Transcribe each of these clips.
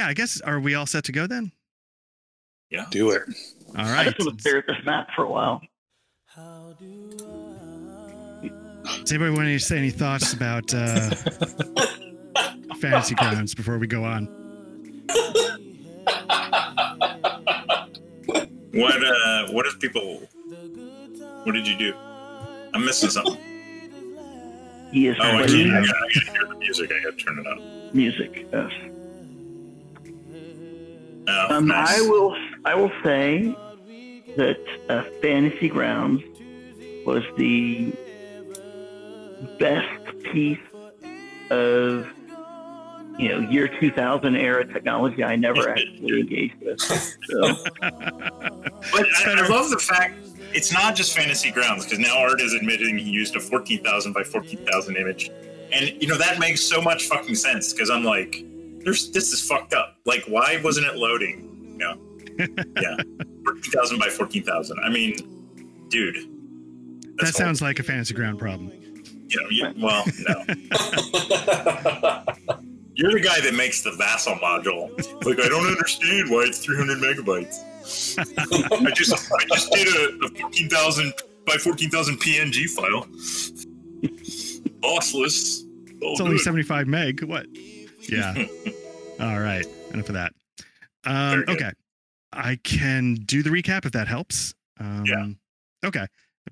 yeah, I guess are we all set to go then? Yeah. Do it. All right. I right. just want to stare at this map for a while. Does anybody want to say any thoughts about uh, fantasy grounds before we go on? What uh what if people what did you do? I'm missing something. He is Oh, I can't. I gotta, I gotta hear the music. I gotta turn it up. music. Yes. Um, nice. I will. I will say that uh, Fantasy Grounds was the best piece of you know year 2000 era technology I never actually engaged with. So But I, I love the fact it's not just fantasy grounds because now Art is admitting he used a 14,000 by 14,000 image, and you know that makes so much fucking sense because I'm like, there's this is fucked up. Like, why wasn't it loading? You know, yeah, 14,000 by 14,000. I mean, dude, That that's sounds like a fantasy ground problem. horrible. you know, you, well, no, you're the guy that makes the Vassal module. Like, I don't understand why it's 300 megabytes. I just I just did a, a 14,000 by 14,000 PNG file. Lossless. Oh, It's only good. 75 meg. What? Yeah. All right. Enough of that. Um, okay. I can do the recap if that helps. Um, Yeah. Okay.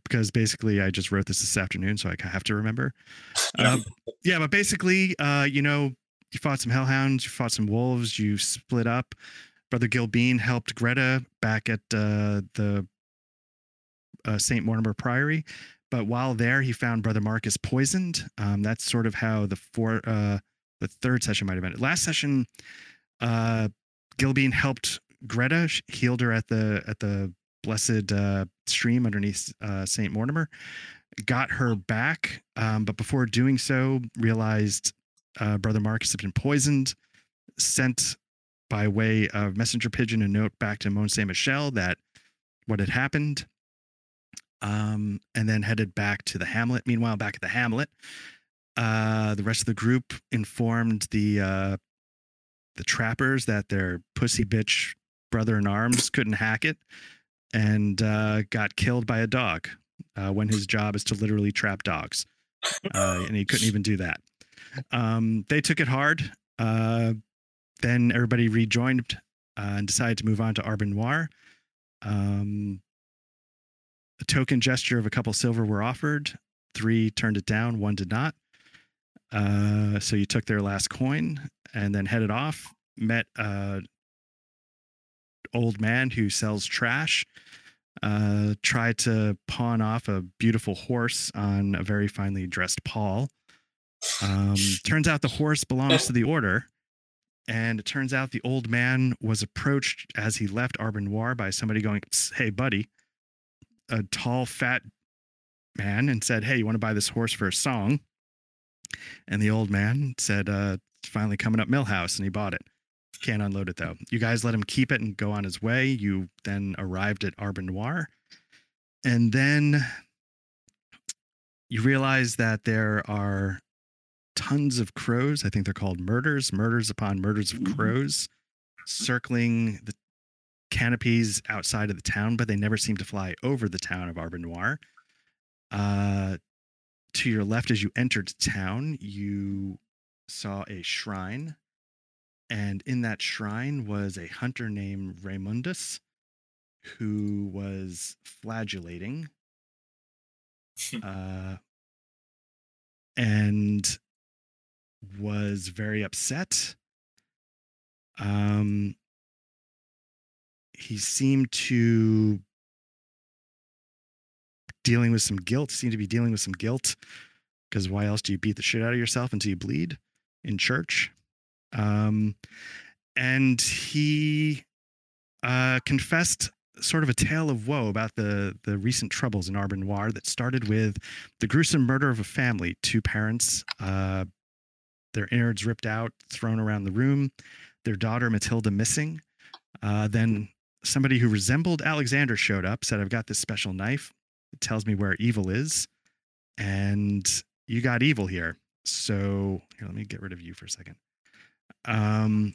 Because basically, I just wrote this this afternoon, so I have to remember. Um, yeah, but basically, uh, you know, you fought some hellhounds, you fought some wolves, you split up. Brother Gilbean helped Greta back at uh, the uh, St. Mortimer Priory. But while there, he found Brother Marcus poisoned. Um, that's sort of how the four, uh, the third session might have been. Last session, uh, Gilbean helped Greta, healed her at the at the blessed uh, stream underneath uh, Saint Mortimer, got her back. Um, but before doing so, realized uh, Brother Marcus had been poisoned. Sent by way of messenger pigeon a note back to Mont Saint Michel that what had happened um, and then headed back to the hamlet. Meanwhile, back at the hamlet, uh, the rest of the group informed the uh, the trappers that their pussy bitch brother in arms couldn't hack it, and uh, got killed by a dog uh, when his job is to literally trap dogs, uh, and he couldn't even do that. Um, they took it hard. Uh, then everybody rejoined uh, and decided to move on to Arbor Noir. Um, a token gesture of a couple silver were offered. Three turned it down. One did not. Uh, so you took their last coin and then headed off. Met a old man who sells trash. Uh, tried to pawn off a beautiful horse on a very finely dressed Paul. Um, turns out the horse belongs to the order. And it turns out the old man was approached as he left Arbor Noir by somebody going, "Psst, Hey, buddy, a tall, fat man and said, Hey, you want to buy this horse for a song? And the old man said, uh, it's finally coming up Milhouse, and he bought it. Can't unload it though. You guys let him keep it and go on his way. You then arrived at Arbor Noir. And then you realize that there are tons of crows. I think they're called murders, murders upon murders of crows circling the canopies outside of the town, but they never seem to fly over the town of Arbor Noir. Uh, to your left, as you entered town, you saw a shrine, and in that shrine was a hunter named Raymundus, who was flagellating, uh, and was very upset. Um, he seemed to dealing with some guilt seem to be dealing with some guilt because why else do you beat the shit out of yourself until you bleed in church um and he uh confessed sort of a tale of woe about the the recent troubles in Arbor Noir that started with the gruesome murder of a family two parents uh their innards ripped out thrown around the room their daughter Matilda missing uh then somebody who resembled Alexander showed up, said, I've got this special knife. It tells me where evil is. And you got evil here. So here, let me get rid of you for a second. Um,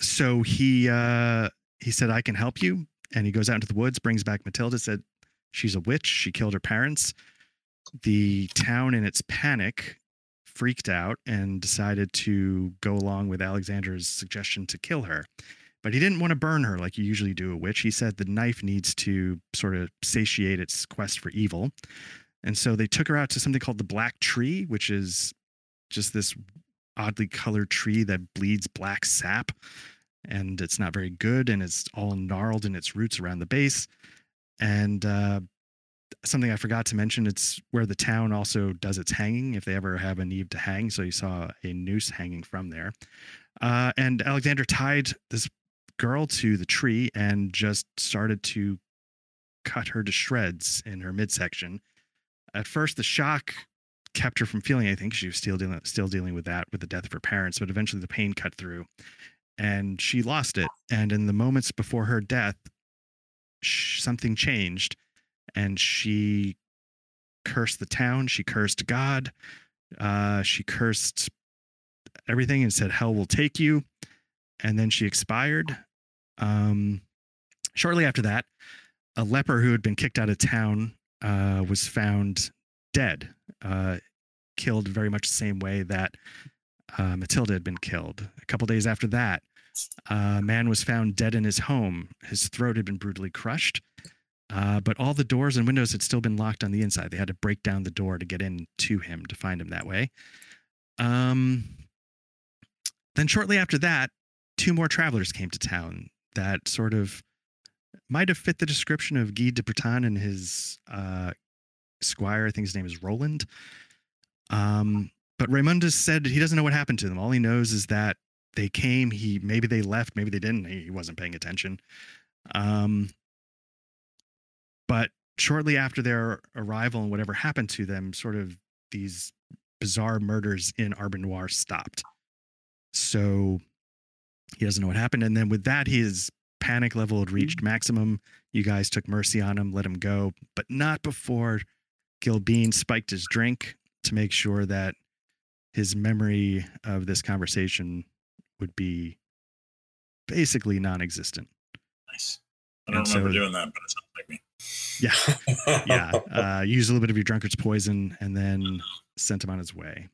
so he uh, he said, "I can help you," and he goes out into the woods, brings back Matilda, said she's a witch. She killed her parents. The town, in its panic, freaked out and decided to go along with Alexander's suggestion to kill her. But he didn't want to burn her like you usually do a witch. He said the knife needs to sort of satiate its quest for evil. And so they took her out to something called the Black Tree, which is just this oddly colored tree that bleeds black sap. And it's not very good and it's all gnarled in its roots around the base. And uh, something I forgot to mention, it's where the town also does its hanging if they ever have a need to hang. So you saw a noose hanging from there. Uh, and Alexander tied this girl to the tree and just started to cut her to shreds in her midsection. At first, the shock kept her from feeling anything. She was still dealing, still dealing with that, with the death of her parents. But eventually, the pain cut through, and she lost it. And in the moments before her death, sh- something changed, and she cursed the town. She cursed God. Uh, she cursed everything and said, "Hell will take you." And then she expired. Um, shortly after that, a leper who had been kicked out of town uh, was found dead, uh, killed very much the same way that uh, Matilda had been killed. A couple days after that, a man was found dead in his home. His throat had been brutally crushed, uh, but all the doors and windows had still been locked on the inside. They had to break down the door to get in to him to find him that way. Um, then, shortly after that, two more travelers came to town that sort of might have fit the description of Guy de Bretagne and his uh, squire. I think his name is Roland. Um, but Raymundus said he doesn't know what happened to them. All he knows is that they came. He maybe they left, maybe they didn't. He wasn't paying attention. Um, but shortly after their arrival and whatever happened to them, sort of these bizarre murders in Arbor Noir stopped. So he doesn't know what happened. And then with that, his panic level had reached maximum. You guys took mercy on him, let him go, but not before Gilbean spiked his drink to make sure that his memory of this conversation would be basically non-existent. Nice. I don't And remember so- doing that, but it sounds like me. Yeah, yeah. Uh, use a little bit of your drunkard's poison and then sent him on his way.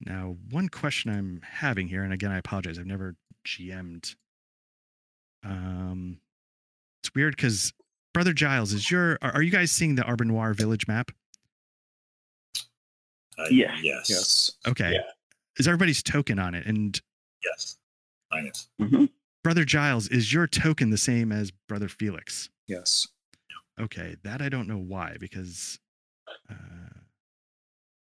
Now, one question I'm having here, and again, I apologize, I've never GM'd. Um, it's weird because Brother Giles, is your are, are you guys seeing the Arbor Noir village map? Uh, Yes. Yes. Yes. Okay. Yeah. Is everybody's token on it? And Yes. Mine is. hmm Brother Giles, is your token the same as Brother Felix? Yes. Okay, that I don't know why because uh,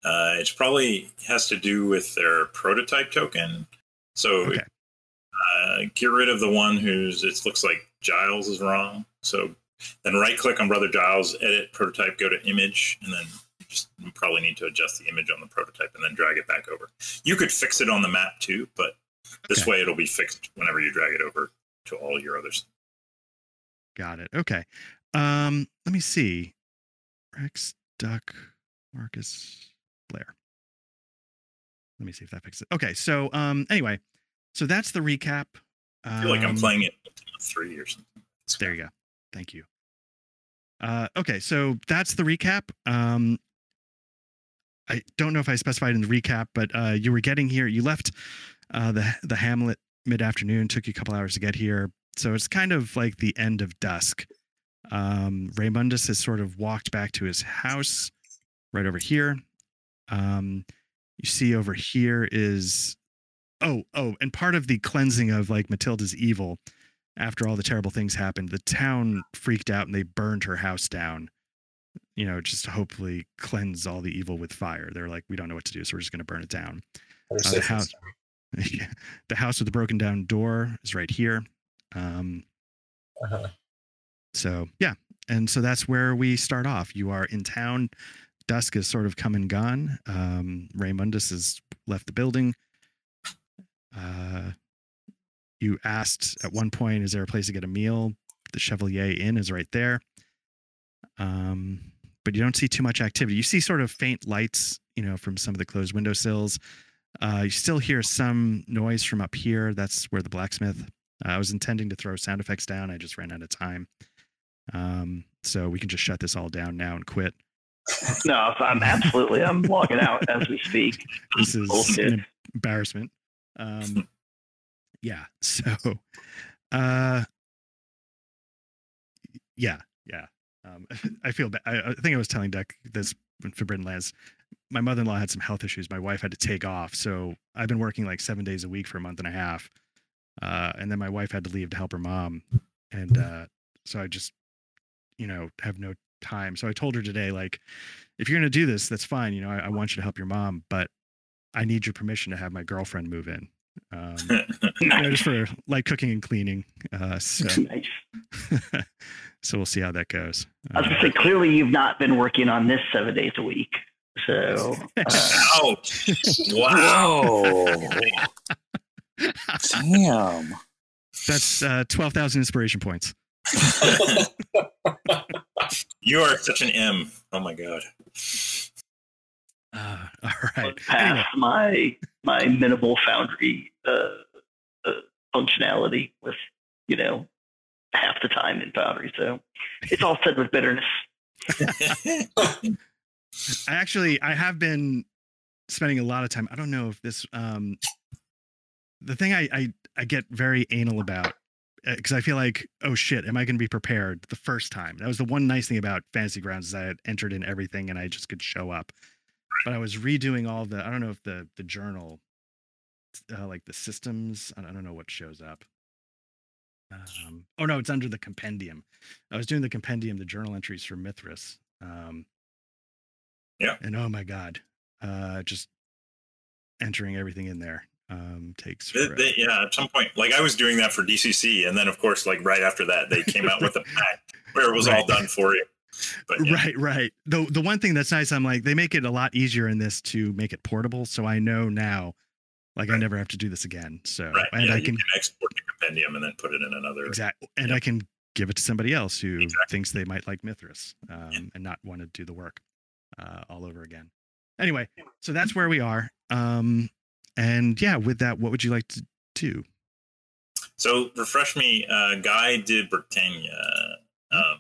Uh, it's probably has to do with their prototype token. So okay. uh, get rid of the one who's it looks like Giles is wrong. So then right click on Brother Giles, edit prototype, go to image, and then you just you probably need to adjust the image on the prototype and then drag it back over. You could fix it on the map too, but this Okay. way it'll be fixed whenever you drag it over to all your others. Got it. Okay. Um, let me see. Rex, Duck, Marcus, Blair. Let me see if that fixes it. Okay. So, um, anyway, so that's the recap. I feel like I'm Um, playing it three or something. It's There you go. Thank you. Uh, okay, so that's the recap. Um, I don't know if I specified in the recap, but uh, you were getting here. You left uh, the the Hamlet mid afternoon. Took you a couple hours to get here, so it's kind of like the end of dusk. Um, Raymundus has sort of walked back to his house, right over here. Um, you see over here is oh oh, and part of the cleansing of like Matilda's evil after all the terrible things happened, the town freaked out and they burned her house down. You know, just to hopefully cleanse all the evil with fire. They're like, we don't know what to do, so we're just going to burn it down. Better the house- the house with the broken down door is right here. Um, Uh-huh. so yeah, and so that's where we start off. You are in town. Dusk has sort of come and gone. Um, Raymundus has left the building. Uh, you asked at one point, "Is there a place to get a meal?" The Chevalier Inn is right there. Um, but you don't see too much activity. You see sort of faint lights, you know, from some of the closed windowsills. Uh, you still hear some noise from up here. That's where the blacksmith. Uh, I was intending to throw sound effects down. I just ran out of time. Um, so we can just shut this all down now and quit. No, I'm absolutely. I'm logging out as we speak. This is Bullshit. an embarrassment. Um, yeah. So, uh, yeah, yeah. Um, I feel bad. I, I think I was telling Deck this when Forbidden Lands. My mother-in-law had some health issues. My wife had to take off, so I've been working like seven days a week for a month and a half. Uh, and then my wife had to leave to help her mom, and uh, so I just, you know, have no time. So I told her today, like, if you're gonna do this, that's fine. You know, I, I want you to help your mom, but I need your permission to have my girlfriend move in. Um, you know, just for like cooking and cleaning. Uh, so, Nice. so we'll see how that goes. I was Uh, gonna say, clearly you've not been working on this seven days a week. So uh, Wow. Damn. that's uh, twelve thousand inspiration points. You are such an M. Oh my god. Uh, all right. past Anyway, my my minimal foundry uh, uh, functionality with you know half the time in foundry. So it's all said with bitterness. I actually I have been spending a lot of time. I don't know if this um the thing I I, I get very anal about because I feel like oh shit, am I going to be prepared the first time? That was the one nice thing about Fantasy Grounds is I had entered in everything and I just could show up. But I was redoing all the I don't know if the the journal uh, like the systems I don't I don't know what shows up. Um, oh no, it's under the compendium. I was doing the compendium, the journal entries for Mithras. Um, Yeah. and oh my god, uh, just entering everything in there um, takes. They- they- yeah, at some point, like I was doing that for DCC, and then of course, like right after that, they came out with a pack where it was all done for you. But yeah, Right, right. The the one thing that's nice, I'm like, they make it a lot easier in this to make it portable, so I know now, like I never have to do this again. So right. and yeah, I can can export the compendium and then put it in another. exact and Yep. I can give it to somebody else who Exactly. thinks they might like Mithras um, and not want to do the work uh, all over again. Anyway, so that's where we are. Um, and yeah, with that, what would you like to do? So refresh me, uh, Guy de Bretagne. Um,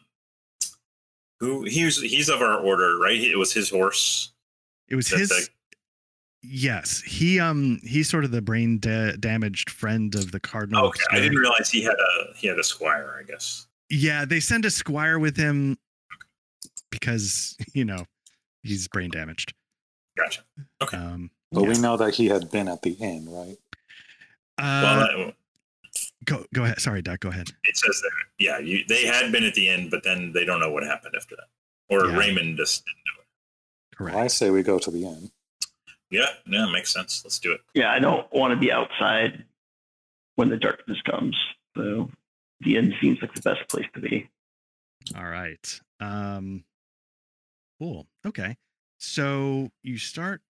who he's he's of our order, right? It was his horse. It was that- his. that- Yes, he um he's sort of the brain da- damaged friend of the cardinal. okay, I didn't realize he had a he had a squire. I guess. Yeah, they send a squire with him because you know he's brain damaged. Gotcha. Okay. Um, But yeah. we know that he had been at the inn, right? well, uh, that, go go ahead. Sorry, Doc. Go ahead. it says that. Yeah, you, they had been at the end, but then they don't know what happened after that. Or Yeah. Raymond just didn't know it. Correct. Well, I say we go to the inn. Yeah, yeah, makes sense. Let's do it. Yeah, I don't want to be outside when the darkness comes. So the inn seems like the best place to be. All right. Um, cool. Okay. So you start.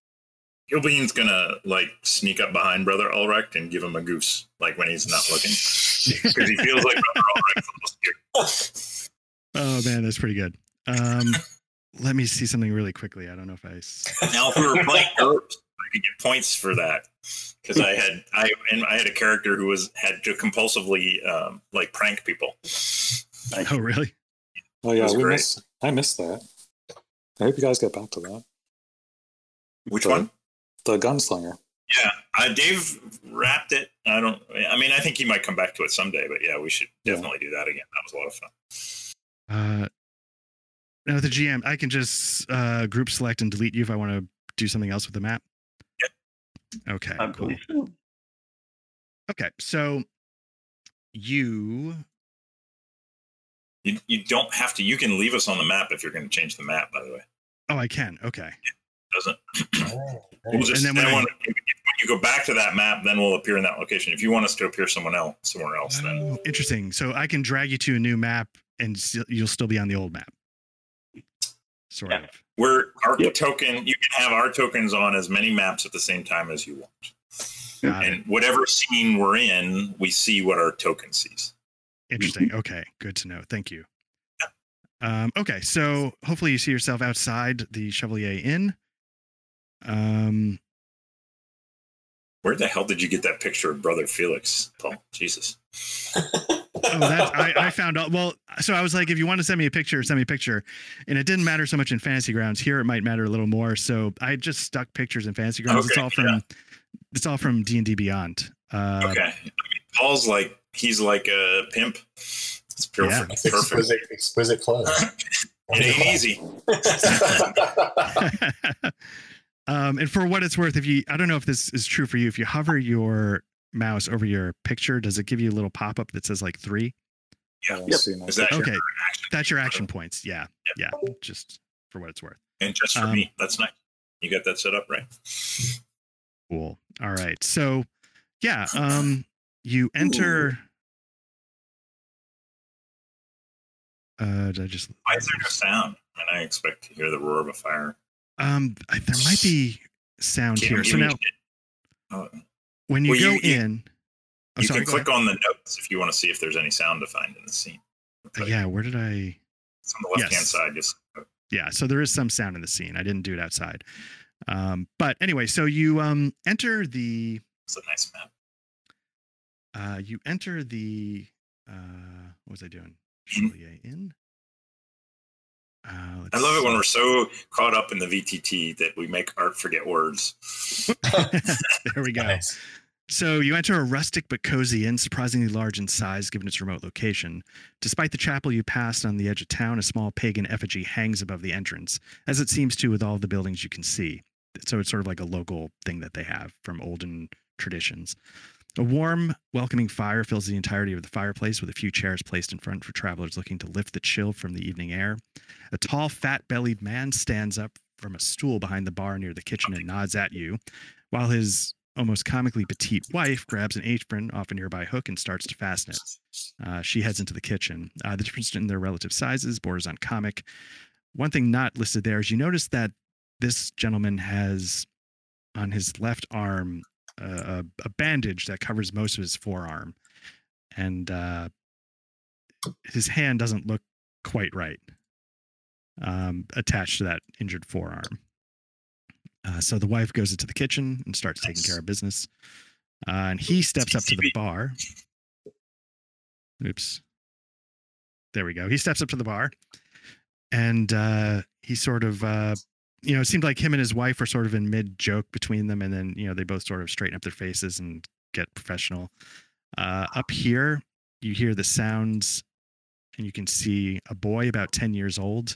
Gilbean's gonna like sneak up behind Brother Ulrich and give him a goose, like when he's not looking, because he feels like Brother Ulrich's almost here. Oh man, that's pretty good. Um, let me see something really quickly. I don't know if I Now, if we were playing GURPS, I could get points for that because I had I and I had a character who was had to compulsively um, like prank people. Oh really? Oh yeah, we great. miss. I missed that. I hope you guys get back to that. Which The- one? The gunslinger. Yeah, uh, Dave wrapped it. I don't. I mean, I think he might come back to it someday, but yeah, we should Yeah. definitely do that again. That was a lot of fun. Uh, no, the GM. I can just uh, group select and delete you if I want to do something else with the map. Yep. Okay. I cool. believe. Okay. So you. You, you don't have to. You can leave us on the map if you're going to change the map. By the way, Oh, I can. Okay. Doesn't. We'll just, then then when I- when, when you go back to that map, then we'll appear in that location. If you want us to appear someone else, somewhere else, then Oh, interesting. So I can drag you to a new map, and st- you'll still be on the old map. Sort Yeah. of. we're our Yep. token. You can have our tokens on as many maps at the same time as you want. Got it. And whatever scene we're in, we see what our token sees. Interesting. Okay. Good to know. Thank you. Um, okay. So hopefully you see yourself outside the Chevalier Inn. Um, Where the hell did you get that picture of brother Felix, Paul? Jesus. Oh, that's I, I found out. Well, so I was like, if you want to send me a picture, send me a picture. And it didn't matter so much in fantasy grounds. Here it might matter a little more. So I just stuck pictures in fantasy grounds. it's all from yeah. it's all from D and D Beyond. Uh, Okay. I mean, Paul's like he's like a pimp. It's Yeah. perfect. Perfect. exquisite, exquisite clothes. It ain't easy. um, and for what it's worth, if you, I don't know if this is true for you, if you hover your mouse over your picture, does it give you a little pop up that says like three? I don't Yep. see Is that Okay, your action? that's your action points. Yeah, yeah, just for what it's worth. And just for Um, me, that's nice. You got that set up right. Cool. All right. So, yeah, um, you enter. Uh, did I just? Why is there no sound? And I expect to hear the roar of a fire. Um, there might be sound Can't here. So now. Oh, when you Well, go you- you- in, oh, you sorry, can click on the notes if you want to see if there's any sound to find in the scene. ahead. Yeah, where did I? It's on the left hand Yes. side. Just yeah so there is some sound in the scene i didn't do it outside um but anyway so you um enter the it's a nice map. uh you enter the uh what was i doing. Chevalier Inn. Uh, I let's love it when we're so caught up in the VTT that we make art forget words. there we go Nice. So you enter a rustic but cozy inn, surprisingly large in size given its remote location. Despite the chapel you passed on the edge of town, a small pagan effigy hangs above the entrance, as it seems to with all the buildings you can see. So it's sort of like a local thing that they have from olden traditions. A warm, welcoming fire fills the entirety of the fireplace with a few chairs placed in front for travelers looking to lift the chill from the evening air. A tall, fat bellied man stands up from a stool behind the bar near the kitchen and nods at you, while his almost comically petite wife grabs an apron off a nearby hook and starts to fasten it. Uh, she heads into the kitchen. Uh, the difference in their relative sizes borders on comic. One thing not listed there is you notice that this gentleman has on his left arm a, a bandage that covers most of his forearm, and uh, his hand doesn't look quite right um, attached to that injured forearm. Uh, so the wife goes into the kitchen and starts taking care of business. Uh, and he steps up to the bar. Oops. There we go. He steps up to the bar and uh, he sort of, uh, you know, it seemed like him and his wife were sort of in mid joke between them. And then, you know, they both sort of straighten up their faces and get professional. Uh, up here, you hear the sounds and you can see a boy about 10 years old.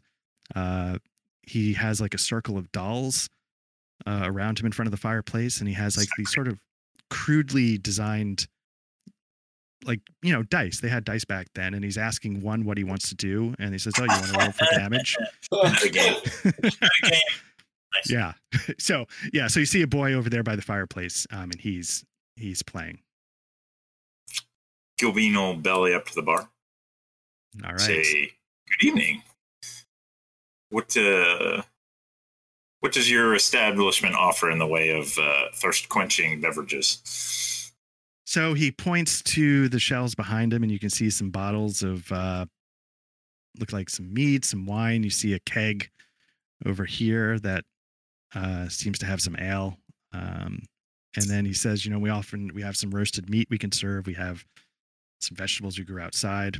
Uh, he has like a circle of dolls uh, around him in front of the fireplace, and he has like these sort of crudely designed, like you know, dice. They had dice back then, and he's asking one what he wants to do, and he says, "Oh, you want to roll for damage?" Another game. Another game. Nice. yeah. So yeah, so you see a boy over there by the fireplace, um, and he's he's playing. Gilbino belly up to the bar. All right. Say good evening. What uh, what does your establishment offer in the way of uh, thirst quenching beverages? So he points to the shelves behind him, and you can see some bottles of uh, look like some mead, some wine. You see a keg over here that uh, seems to have some ale. Um, and then he says, you know, we often we have some roasted meat we can serve. We have some vegetables we grew outside.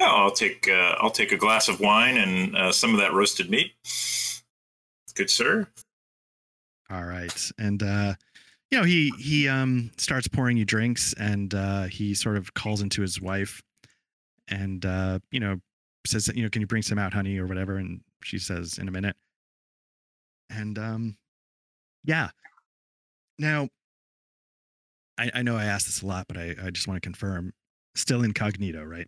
Oh, I'll take uh, I'll take a glass of wine and uh, some of that roasted meat. Good sir. All right. And uh you know, he he um starts pouring you drinks and uh he sort of calls into his wife and uh, you know, says, you know, can you bring some out, honey, or whatever? And she says in a minute. And um yeah. Now I, I know I asked this a lot, but I, I just want to confirm. Still incognito, right?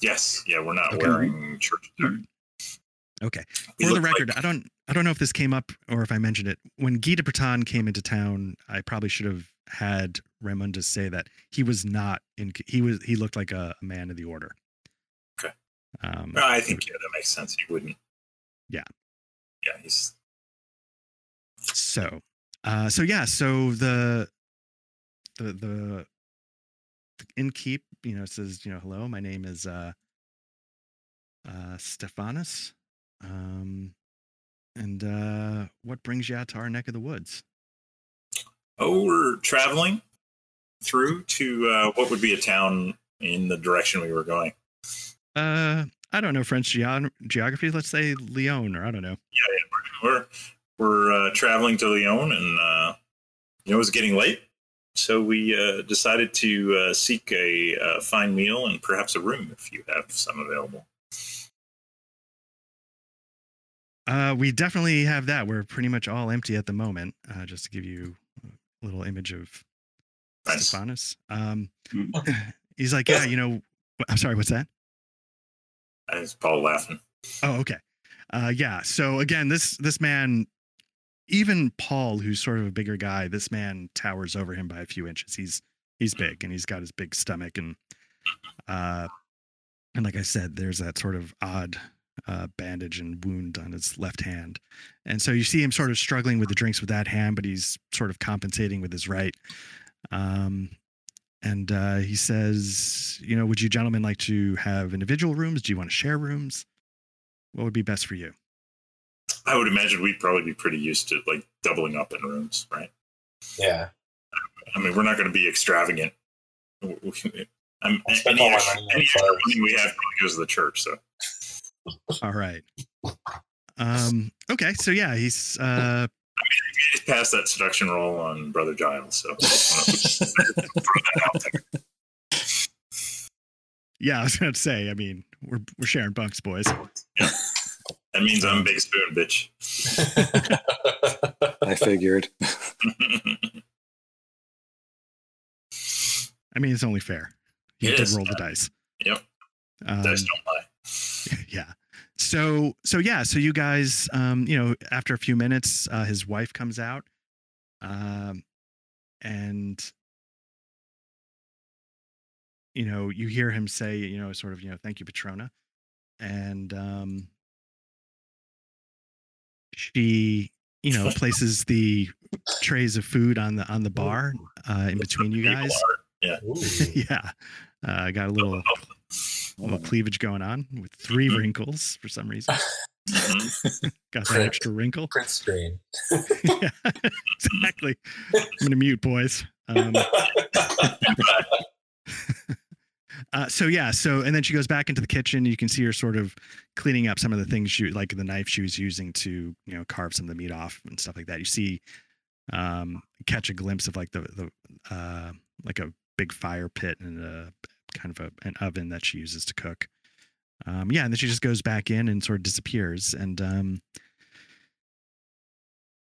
Yes. Yeah, we're not Okay. wearing church. Okay. For the look like- record, I don't I don't know if this came up or if I mentioned it. When Guy de Breton came into town, I probably should have had Raymundus say that he was not in he was he looked like a, a man of the order. Okay. Um I think yeah, that makes sense. He wouldn't. Yeah. Yeah, he's so uh so yeah, so the the the, the innkeep, you know, says, you know, hello, my name is uh uh Stephanus. Um and uh what brings you out to our neck of the woods? Oh, we're traveling through to uh, what would be a town in the direction we were going. Uh, I don't know French geo- geography. Let's say Lyon, or I don't know. Yeah, yeah we're we're uh, traveling to Lyon, and uh, you know it was getting late, so we uh, decided to uh, seek a uh, fine meal and perhaps a room if you have some available. Uh, we definitely have that. We're pretty much all empty at the moment. Uh, just to give you a little image of Nice. Stephanus. Um, Mm. he's like, yeah, you know, I'm sorry, what's that? It's Paul laughing? Oh, okay. Uh, yeah. So again, this this man, even Paul, who's sort of a bigger guy, this man towers over him by a few inches. He's he's big and he's got his big stomach and uh, and like I said, there's that sort of odd uh, bandage and wound on his left hand, and so you see him sort of struggling with the drinks with that hand, but he's sort of compensating with his right. Um, and uh, he says, you know, would you gentlemen like to have individual rooms? Do you want to share rooms? What would be best for you? I would imagine we'd probably be pretty used to like doubling up in rooms, right? Yeah. I mean, we're not going to be extravagant. I'm, any extra, money any extra money we have probably goes to the church. So All right. Um, okay, so yeah, he's uh we just passed that seduction roll on Brother Giles. So I just wanna throw that out there. yeah, I was gonna say, I mean, we're we're sharing bunks, boys. that means I'm big spoon, bitch. I figured. I mean, it's only fair. You It did is. roll the dice. Yep. Um, Dice don't lie. yeah. So so yeah, so you guys, um, you know, after a few minutes, uh, his wife comes out, um, and you know, you hear him say, you know, sort of, you know, thank you, Patrona, and um, she, you know, places the trays of food on the on the bar uh, in between you guys. yeah. Yeah, uh, got a little little cleavage going on with three Mhm. wrinkles for some reason. Mhm. Got that extra wrinkle. Print screen. yeah, exactly. I'm gonna mute, boys. Um, uh, so yeah, so and then she goes back into the kitchen. You can see her sort of cleaning up some of the things she like the knife she was using to you know carve some of the meat off and stuff like that. You see, um, catch a glimpse of like the the uh, like a big fire pit and a kind of a, an oven that she uses to cook. Um, yeah, and then she just goes back in and sort of disappears. And um,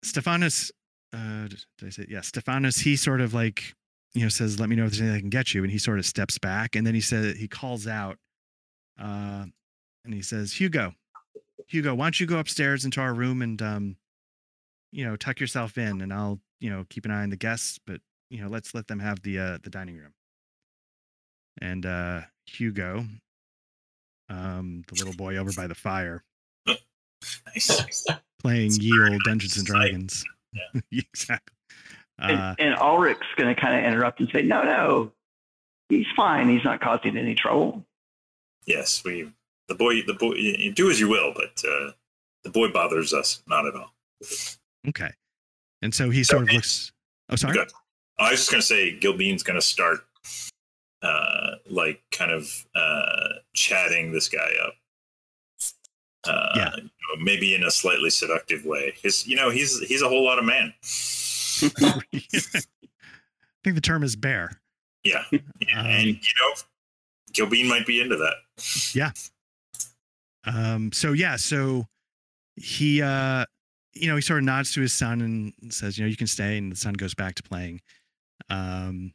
Stephanus, uh, did I say yeah? Stephanus, he sort of like you know says, "Let me know if there's anything I can get you," and he sort of steps back, and then he said he calls out, uh, and he says, "Hugo, Hugo, why don't you go upstairs into our room and um, you know, tuck yourself in, and I'll you know keep an eye on the guests, but you know, let's let them have the uh, the dining room." And uh, Hugo, um, the little boy over by the fire, Nice. playing It's ye very old Dungeons and. Dragons. Yeah. exactly. Uh, and, and Ulrich's going to kind of interrupt and say, "No, no, he's fine. He's not causing any trouble." Yes, we. The boy. The boy. You you do as you will, but uh, the boy bothers us not at all. okay. And so he sort of looks. Oh, sorry. I was just gonna say, Gilbean's gonna start, uh, like kind of uh, chatting this guy up. Uh, Yeah. you know, maybe in a slightly seductive way. His, you know, he's he's a whole lot of man. I think the term is bear. Yeah, Um, and you know, Gilbean might be into that. Yeah. Um, so yeah, so he uh you know, he sort of nods to his son and says, you know, you can stay, and the son goes back to playing. Um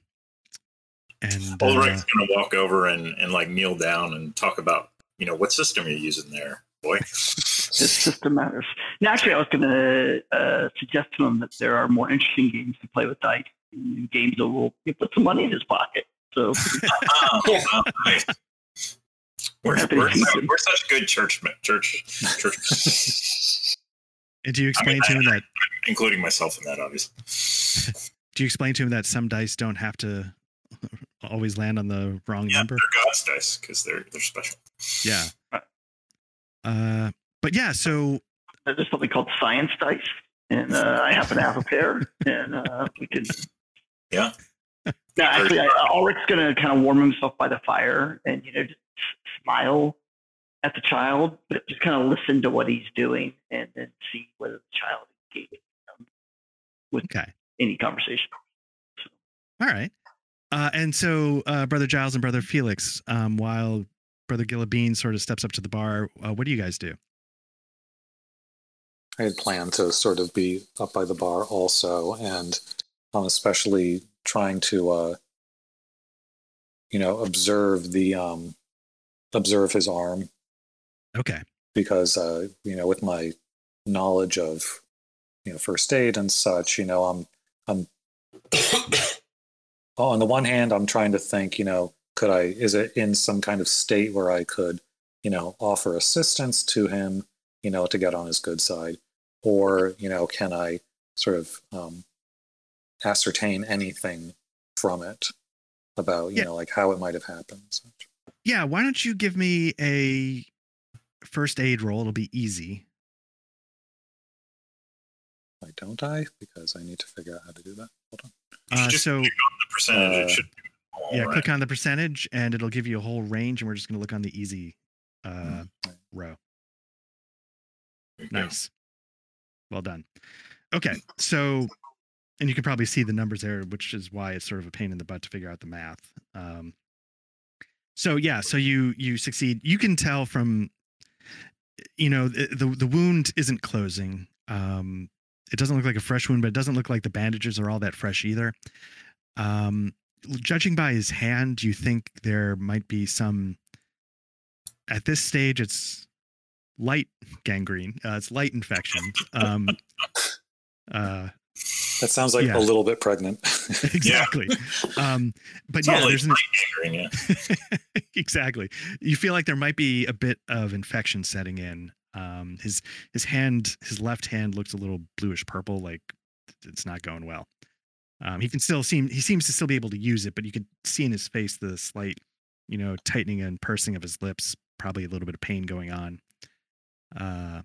and uh, gonna walk over and and like kneel down and talk about, you know, what system you're using there, boy. This system matters. Naturally, I was going to uh, suggest to him that there are more interesting games to play with dice. and Games that will you put some money in his pocket. So Oh, oh, nice. We're, we're, we're such good churchmen. church church, and do you explain I to mean, him that including myself in that, obviously. do you explain to him that some dice don't have to always land on the wrong Yeah, number? they're God's dice because they're they're special. Yeah. Uh but yeah, so there's something called science dice, and uh, I happen to have a pair, and uh, we could. Yeah. No, actually, I, Ulrich's gonna kind of warm himself by the fire, and you know, just smile at the child, but just kind of listen to what he's doing, and then see whether the child engages him with Okay. any conversation. All right. Uh, and so, uh, Brother Giles and Brother Felix, um, while Brother Gillabine sort of steps up to the bar, uh, what do you guys do? I had planned to sort of be up by the bar also, and I'm especially trying to, uh, you know, observe the um, observe his arm Okay. because uh, you know, with my knowledge of you know first aid and such, you know, I'm I'm Oh, on the one hand, I'm trying to think, you know, could I, is it in some kind of state where I could, you know, offer assistance to him, you know, to get on his good side? Or, you know, can I sort of um, ascertain anything from it about, you Yeah. know, like how it might have happened? and? Yeah. Why don't you give me a first aid roll? It'll be easy. Why don't I? Because I need to figure out how to do that. Hold on. Uh, just so, on the percentage. Uh, it should. All yeah, right. click on the percentage and it'll give you a whole range. And we're just going to look on the easy uh, Mm. row. You go. Nice. Well done. Okay. So, and you can probably see the numbers there, which is why it's sort of a pain in the butt to figure out the math. Um, so yeah, so you you succeed. You can tell from, you know, the the, the wound isn't closing. Um, it doesn't look like a fresh wound, but it doesn't look like the bandages are all that fresh either. Um, judging by his hand, you think there might be some. At this stage, it's light gangrene. Uh, it's light infection. Um, uh, That sounds like Yeah. a little bit pregnant. exactly. Um, but yeah, there's an, gangrene, yeah. exactly. You feel like there might be a bit of infection setting in. Um, his his hand, his left hand looks a little bluish purple, like it's not going well. Um, he can still seem he seems to still be able to use it, but you can see in his face the slight, you know, tightening and pursing of his lips, probably a little bit of pain going on. Uh,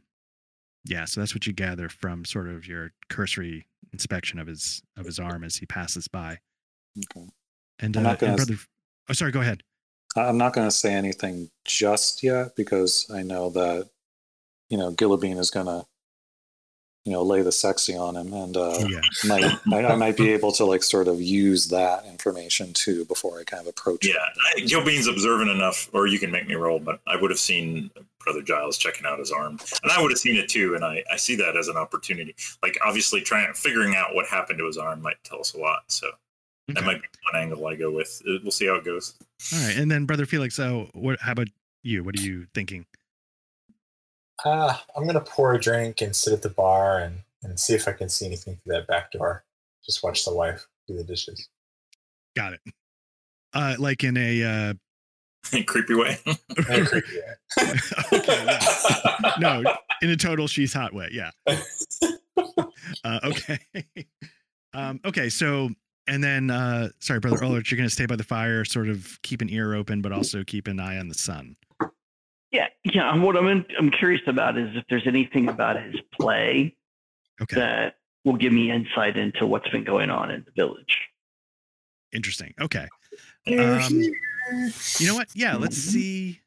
yeah, so that's what you gather from sort of your cursory inspection of his of his arm as he passes by. Okay. And, uh, I'm not and gonna s- brother, oh, sorry, go ahead. I'm not going to say anything just yet because I know that, you know, Gillabine is going to, you know, lay the sexy on him, and uh, yeah, might I, I might be able to like sort of use that information too before I kind of approach. Yeah, it. I, Gilbean's observant enough, or you can make me roll, but I would have seen Brother Giles checking out his arm, and I would have seen it too, and I, I see that as an opportunity. Like obviously, trying figuring out what happened to his arm might tell us a lot. So that might be one angle I go with. Uh, We'll see how it goes. All right, and then brother Felix, so what? How about you? What are you thinking? Uh, I'm gonna pour a drink and sit at the bar and, and see if I can see anything through that back door. Just watch the wife do the dishes. Got it. Uh, like in a uh, Creepy way. In a creepy way. okay, yeah. no, in a total she's hot way. Yeah. Uh, okay. um, okay. So, and then, uh, sorry, brother Ulrich, you're going to stay by the fire, sort of keep an ear open, but also keep an eye on the sun. Yeah, yeah. What I'm in, I'm curious about is if there's anything about his play Okay. that will give me insight into what's been going on in the village. Interesting. Okay. Um, you know what? Yeah. Let's see.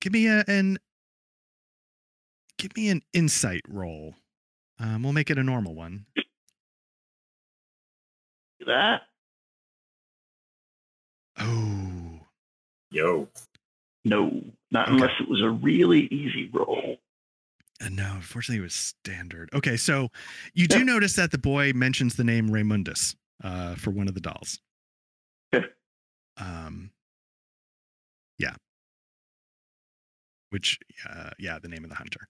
Give me a, an, give me an insight roll. Um, we'll make it a normal one. That Oh, Yo, no, not Okay. unless it was a really easy roll. Uh, no, unfortunately, it was standard. Okay, so you do Yeah. notice that the boy mentions the name Raymundus uh, for one of the dolls. Okay. Um, yeah. Which, uh, yeah, the name of the hunter.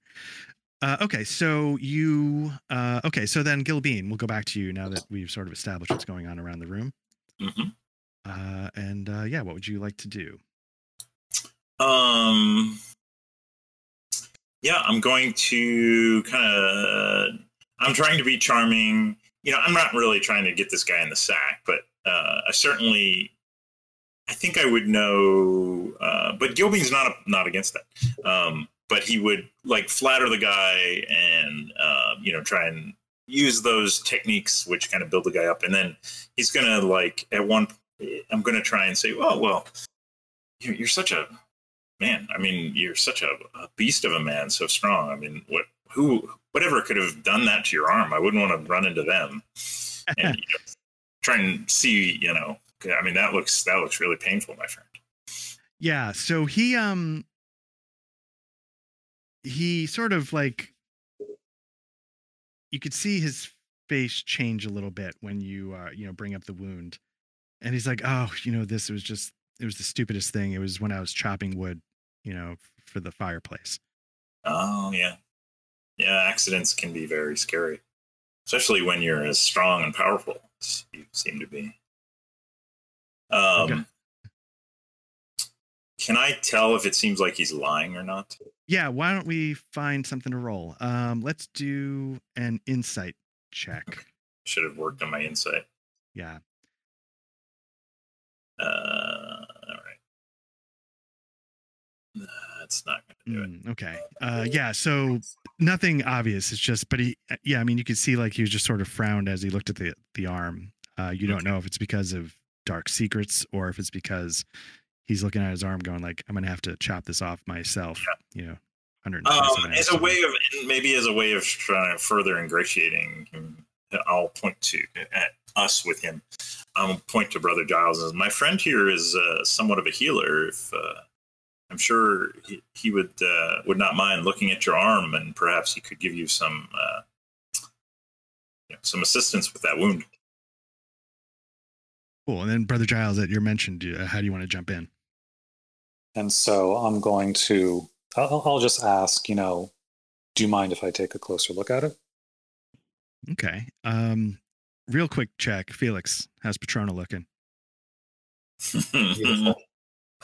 Uh, okay, so you, uh, okay, so then Gilbean, we'll go back to you now that we've sort of established what's going on around the room. hmm Uh, and uh, yeah, what would you like to do? Um, yeah, I'm going to kind of. I'm trying to be charming. You know, I'm not really trying to get this guy in the sack, but uh, I certainly. I think I would know, uh, but Gilbean's not not against that. Um, but he would like flatter the guy and uh, you know try and use those techniques which kind of build the guy up and then he's gonna like at one i'm gonna try and say oh well you're, you're such a man i mean you're such a, a, beast of a man so strong. I mean what who whatever could have done that to your arm i wouldn't want to run into them. And you know, try and see you know i mean that looks that looks really painful my friend. Yeah so he um he sort of like you could see his face change a little bit when you uh you know bring up the wound. And he's like oh you know this was just it was the stupidest thing it was when i was chopping wood you know for the fireplace oh yeah yeah accidents can be very scary especially when you're as strong and powerful as you seem to be um okay. can i tell if it seems like he's lying or not yeah, why don't we find something to roll? Um, let's do an insight check. Should have worked on my insight. Yeah. Uh, all right. That's not to do mm, it. Okay. Uh, yeah. So nothing obvious. It's just, but he, uh, yeah. I mean, you could see like he was just sort of frowned as he looked at the the arm. Uh, you don't know if it's because of dark secrets or if it's because he's looking at his arm going like i'm gonna have to chop this off myself yeah. you know um, as a way of maybe as a way of trying further ingratiating him i'll point to at us with him i'll point to brother giles as my friend here is uh, somewhat of a healer if uh, i'm sure he, he would uh, would not mind looking at your arm and perhaps he could give you some uh, you know, some assistance with that wound Cool. And then Brother Giles, that you mentioned, uh, how do you want to jump in? And so I'm going to, I'll, I'll just ask, you know, do you mind if I take a closer look at it? Okay. Um, real quick check. Felix, how's Patrona looking?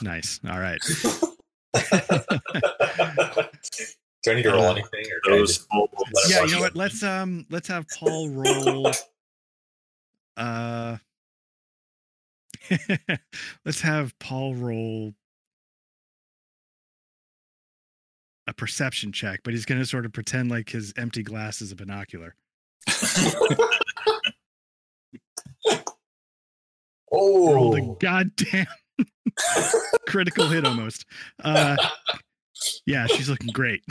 nice. All right. Do I need to roll uh, anything? Or just, yeah, you know what? Let's um let's have Paul roll. Uh, let's have Paul roll a perception check, but he's going to sort of pretend like his empty glass is a binocular. oh, rolled a goddamn critical hit almost. Uh, yeah, she's looking great.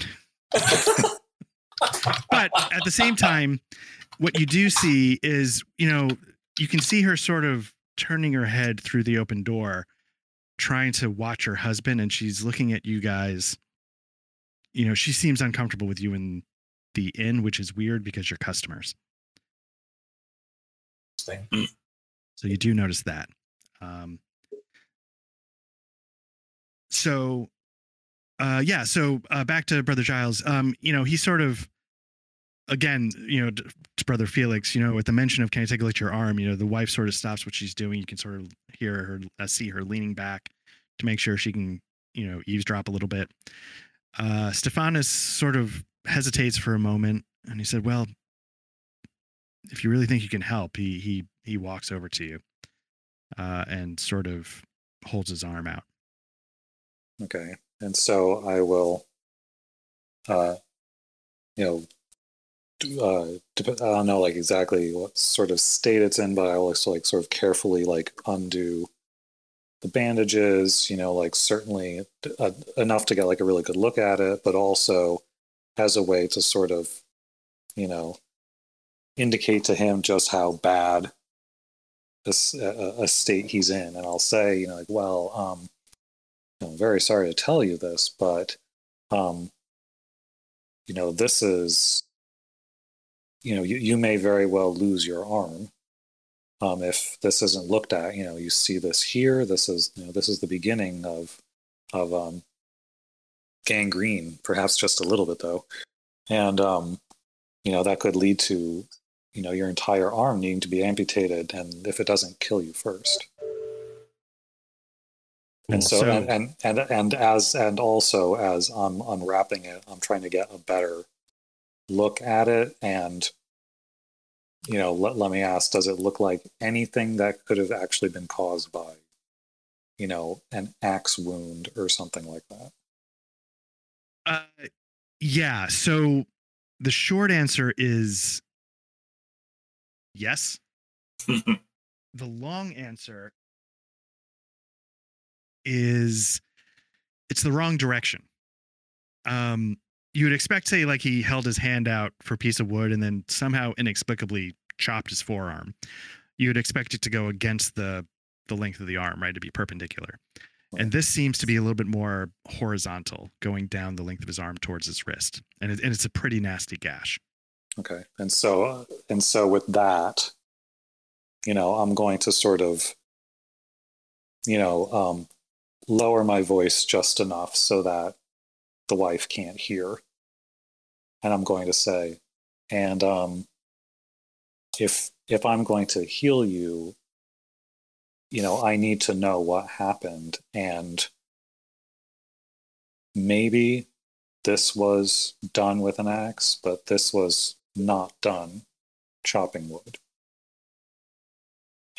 but at the same time, what you do see is, you know, you can see her sort of turning her head through the open door, trying to watch her husband, and she's looking at you guys you know, she seems uncomfortable with you in the inn, which is weird because you're customers. So you do notice that. Um, so, uh, yeah. So uh, back to Brother Giles. Um, you know, he sort of, again, you know, to Brother Felix. You know, with the mention of "Can I take a look at your arm?" You know, the wife sort of stops what she's doing. You can sort of hear her, uh, see her leaning back to make sure she can, you know, eavesdrop a little bit. Uh, Stephanus sort of hesitates for a moment, and he said, "Well, if you really think you can help," he he he walks over to you, uh, and sort of holds his arm out. Okay, and so I will, uh, you know, uh, I don't know like exactly what sort of state it's in, but I will also like sort of carefully like undo the bandages, you know, like certainly uh, enough to get like a really good look at it, but also as a way to sort of, you know, indicate to him just how bad a, a state he's in. And I'll say, you know, like, well, um, I'm very sorry to tell you this, but, um, you know, this is, you know, you, you may very well lose your arm um, if this isn't looked at. You know, you see this here. This is you know this is the beginning of of um, gangrene, perhaps just a little bit though, and um, you know that could lead to you know your entire arm needing to be amputated, and if it doesn't kill you first. And so, so and, and, and and as and also as I'm unwrapping it, I'm trying to get a better look at it and you know, let, let me ask, does it look like anything that could have actually been caused by, you know, an axe wound or something like that? Uh, yeah. So the short answer is yes. the long answer is it's the wrong direction. Um, you would expect, say, like he held his hand out for a piece of wood and then somehow inexplicably chopped his forearm. You would expect it to go against the the length of the arm, right? To be perpendicular. And this seems to be a little bit more horizontal, going down the length of his arm towards his wrist, and, it, and it's a pretty nasty gash. Okay, and so uh, and so with that, you know, I'm going to sort of, you know, um, lower my voice just enough so that the wife can't hear, and I'm going to say, and um, if if I'm going to heal you, you know, I need to know what happened. And maybe this was done with an axe, but this was not done chopping wood.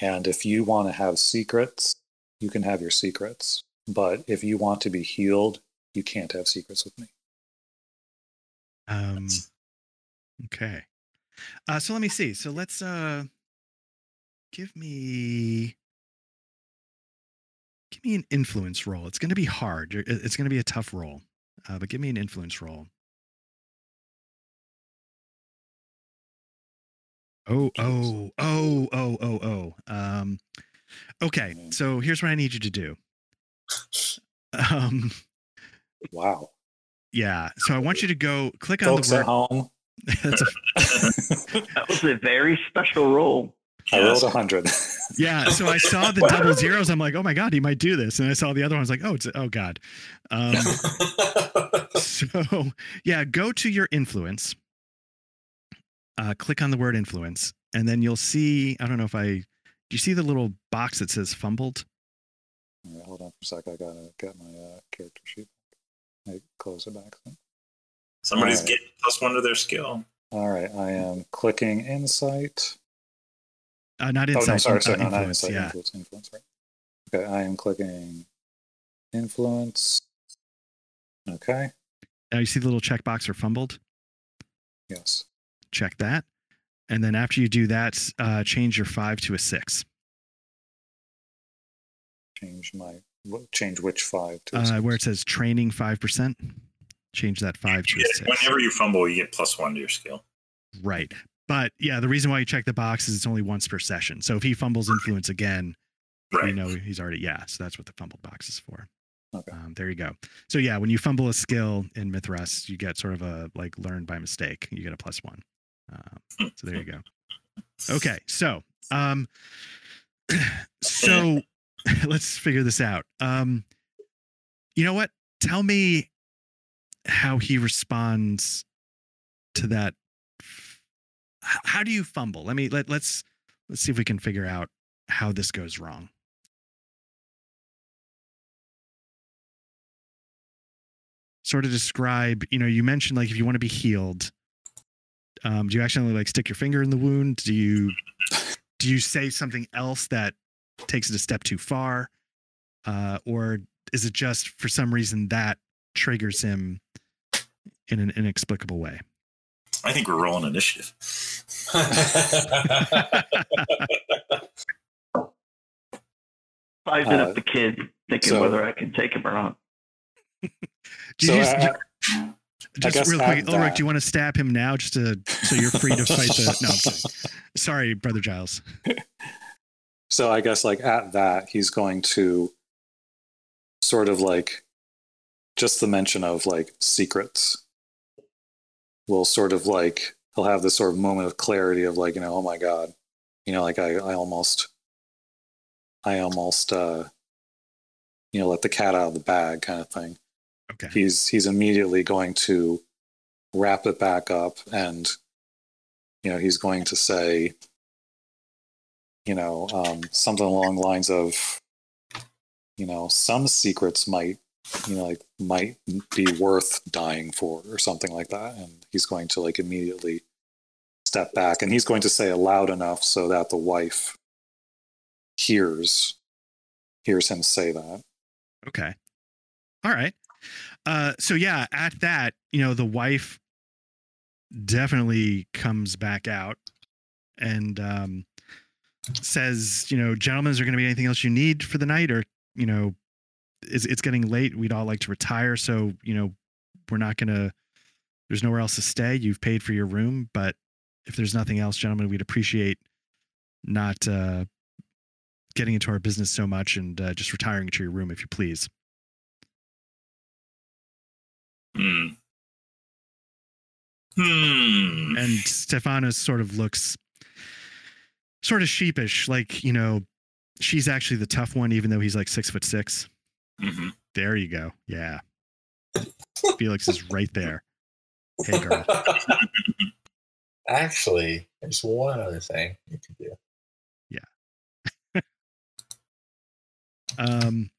And if you want to have secrets, you can have your secrets. But if you want to be healed, you can't have secrets with me. Um, okay. Uh, so let me see. So let's uh, give me give me an influence roll. It's going to be hard. It's going to be a tough roll, uh, but give me an influence roll. Oh, oh, oh, oh, oh, oh. Um, okay, so here's what I need you to do. Um, wow. Yeah. So I want you to go click Folks on the word. at home. That's a, that was a very special roll. I rolled a hundred. yeah. So I saw the double zeros. I'm like, oh my god, he might do this. And I saw the other one. I was like, oh, it's oh god. Um, so yeah, go to your influence. Uh, click on the word influence, and then you'll see. I don't know if I. Do you see the little box that says fumbled? All right, hold on for a sec. I gotta get my uh, character sheet. I close it back. Then. Somebody's Alright. getting plus one to their skill. All right, I am clicking insight. Uh, not insight. Oh no, sorry, sorry, uh, no, not influence. insight. yeah. Influence, influence, right? Okay, I am clicking influence. Okay, Now you see the little checkbox for fumbled. yes. Check that, and then after you do that, uh, change your five to a six. Change my change which five to Uh, where it says training five percent. Change that five to a Yeah, six. Whenever you fumble, you get plus one to your skill. Right. But yeah, the reason why you check the box is it's only once per session. So if he fumbles influence again, Right. we know he's already yeah. So that's what the fumbled box is for. Okay. Um, there you go. So yeah, when you fumble a skill in Mythras, you get sort of a like learned by mistake. You get a plus one. Um, so there you go. Okay, so um, so let's figure this out. Um, you know what? Tell me how he responds to that. How do you fumble? Let me let let's let's see if we can figure out how this goes wrong. Sort of describe, you know, you mentioned like if you want to be healed, um, do you actually like stick your finger in the wound? Do you do you say something else that takes it a step too far? Uh, or is it just for some reason that triggers him in an inexplicable way? I think we're rolling initiative. Sizing Uh, up the kid, thinking so- whether I can take him or not. Do you So, just, uh, just real quick, at Ulrich, that- do you want to stab him now just to so you're free to fight the no, I'm kidding. Sorry, brother Giles. So I guess like at that, he's going to sort of like just the mention of like secrets will sort of like he'll have this sort of moment of clarity of like, you know, oh my God. You know, like I, I almost I almost uh you know, let the cat out of the bag kind of thing. Okay. He's he's immediately going to wrap it back up and you know, he's going to say, you know, um, something along the lines of, you know, some secrets might, you know, like might be worth dying for or something like that. And he's going to like immediately step back and he's going to say it loud enough so that the wife hears hears him say that. Okay. All right. Uh, so yeah, at that, you know, the wife definitely comes back out and um, says, you know, gentlemen, is there going to be anything else you need for the night, or you know, it's it's getting late. We'd all like to retire, so you know, we're not going to. There's nowhere else to stay. You've paid for your room, but if there's nothing else, gentlemen, we'd appreciate not uh, getting into our business so much and uh, just retiring to your room, if you please. Hmm. Hmm. and Stefanos sort of looks sort of sheepish, like you know, she's actually the tough one, even though he's like six foot six. Mhm. There you go. Yeah, Felix is right there. Hey, girl. Actually, there's one other thing you could do. Yeah. um,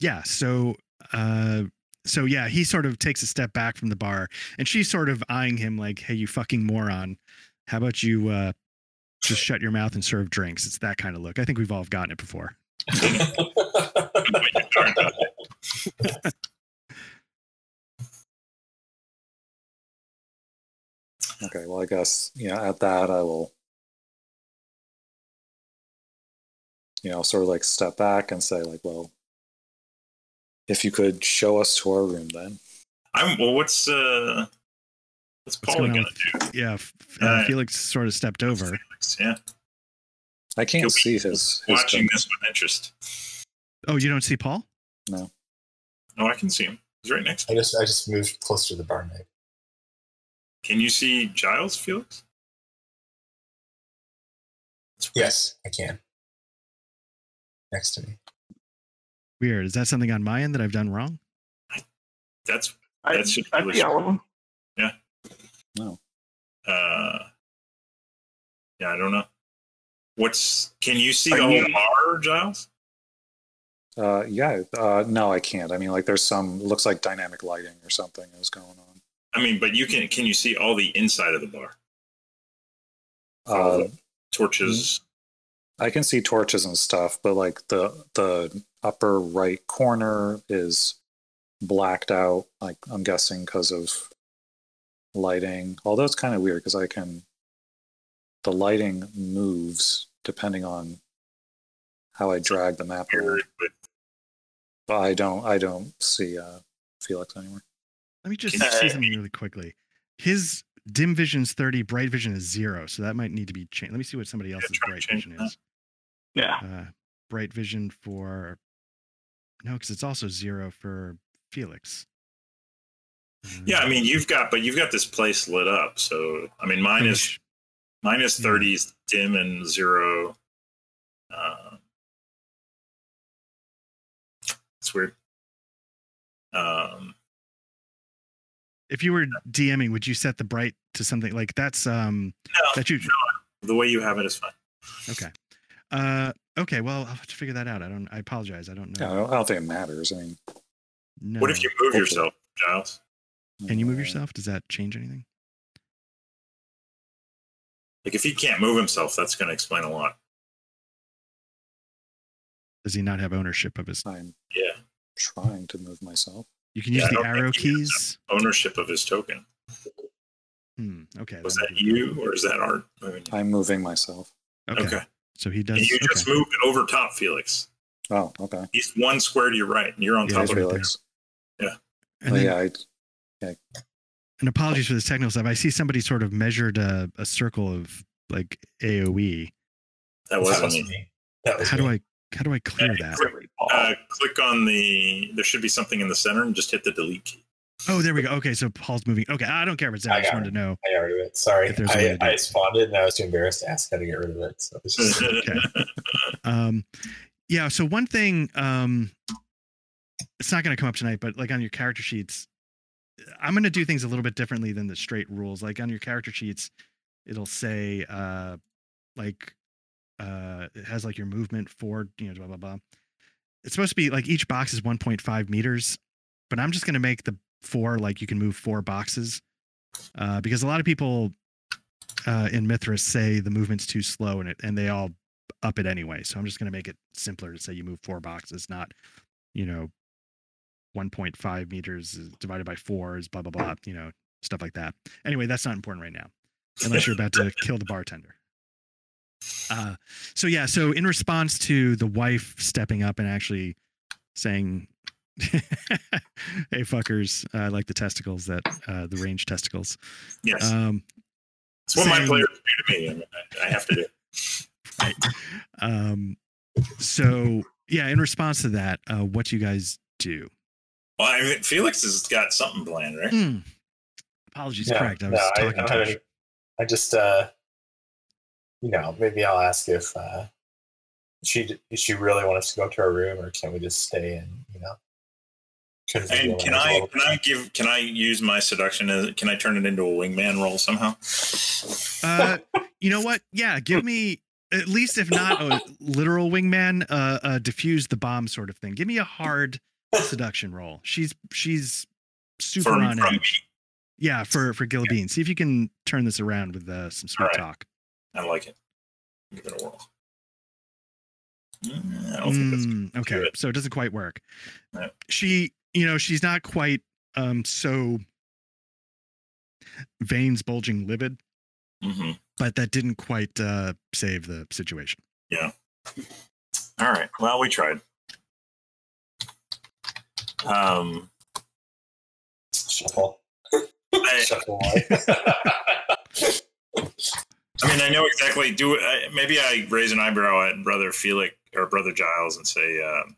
yeah. So, uh, so yeah, he sort of takes a step back from the bar, and she's sort of eyeing him like, "Hey, you fucking moron! How about you uh, just shut your mouth and serve drinks?" It's that kind of look. I think we've all gotten it before. Okay, well, I guess you know at that I will, you know, sort of like step back and say like, well, if you could show us to our room, then I'm well. What's uh? What's What's Paul going on gonna do? Yeah, f- uh, Felix sort of stepped over. Felix, Yeah, I can't He'll see his. his watching thing. this with interest. Oh, you don't see Paul? No. Oh, I can see him. He's right next. to I just I just moved closer to the barmaid. Can you see Giles, Felix? Yes, I can. Next to me. Weird. Is that something on my end that I've done wrong? That's I, That should I be see all of them. No, uh. Yeah, I don't know. What's? Can you see Are the whole you- bar, Giles? uh, yeah, uh, no, I can't. I mean, like, there's some looks like dynamic lighting or something is going on. I mean, but you can. Can you see all the inside of the bar? Uh, torches. I can see torches and stuff, but like the the upper right corner is blacked out. Like I'm guessing because of lighting. Although it's kind of weird because I can. The lighting moves depending on how I drag the map around. But But I don't. I don't see uh, Felix anymore. Let me just Can- see something really quickly. His dim vision's 30, bright vision is zero. So that might need to be changed. Let me see what somebody else's try bright vision that. is. Yeah. Uh, bright vision for no, because it's also zero for Felix. Yeah, I Uh, mean, you've got, but you've got this place lit up. So, I mean, mine is mine is Yeah. dim and zero. Uh, it's weird. Um, if you were DMing, would you set the bright to something like that's um no, that you the way you have it is fine. okay. Uh okay, well I'll have to figure that out. I don't I apologize. I don't Yeah, I know. don't, I don't think it matters. I mean, No. What if you move Hopefully. yourself, Giles? can you move uh, yourself? Does that change anything? Like, if he can't move himself, that's going to explain a lot. Does he not have ownership of his I'm Yeah, trying to move myself. you can use I the arrow keys? ownership of his token. Hmm. Okay. Was that that you, or is that Art? moving you? I'm moving myself. Okay. Okay. So he does And you okay. just moved over top, Felix. Oh, okay. He's one square to your right, and you're on Yeah, top he's of right it. Felix. and, Oh, then, yeah, I, and apologies for this technical stuff. I see somebody sort of measured a, a circle of like AoE. That That wasn't was me. me. That was How do. I how do I clear Yeah, that? Really, Uh, click on the. There should be something in the center, and just hit the delete key. Oh, there we go. Okay, so Paul's moving. Okay, I don't care if it's. I I just wanted to know. I got rid of it. Sorry. If there's a I, I spawned it and I was too embarrassed to ask how to get rid of it. So it's just Okay. Um, yeah. So one thing, um, it's not going to come up tonight, but like on your character sheets, I'm going to do things a little bit differently than the straight rules. Like on your character sheets, it'll say uh, like uh, it has like your movement forward, you know, blah blah blah. It's supposed to be like each box is 1.5 meters, but I'm just going to make the four like you can move four boxes uh, because a lot of people uh, in Mythras say the movement's too slow and it and they all up it anyway. So I'm just going to make it simpler to say you move four boxes, not, you know, 1.5 meters is divided by four is blah, blah, blah, you know, stuff like that. Anyway, that's not important right now, unless you're about to kill the bartender. Uh, so yeah, so in response to the wife stepping up and actually saying, "Hey fuckers, I like the testicles that uh, the range testicles." Yes, Um, it's what my saying- players do to me. I, mean, I, I have to do. right. Um, so yeah, in response to that, uh, what do you guys do? Well, I mean, Felix has got something planned, right? Hmm. Apologies, Yeah, correct. I was no, I- talking I too don't- much. I just, uh, you know, maybe I'll ask if uh, she if she really wants to go to her room, or can we just stay and you know? couldn't And can like a I can I give can I use my seduction? As, can I turn it into a wingman role somehow? Uh, you know what? Yeah, give me at least if not a literal wingman, uh, uh, diffuse the bomb sort of thing. Give me a hard seduction roll. She's she's super From, on from me. Yeah, for for Gilbean. See if you can turn this around with uh, some sweet Alright. talk. I like it. Give it a whirl. Mm, I don't think that's Mm, okay, good. so it doesn't quite work. No. She, you know, she's not quite um so veins bulging livid, hmm but that didn't quite uh save the situation. Yeah. All right. Well, we tried. Um, shuffle. I, shuffle away. I mean, I know exactly. Do I, maybe I raise an eyebrow at brother Felix or brother Giles and say, um,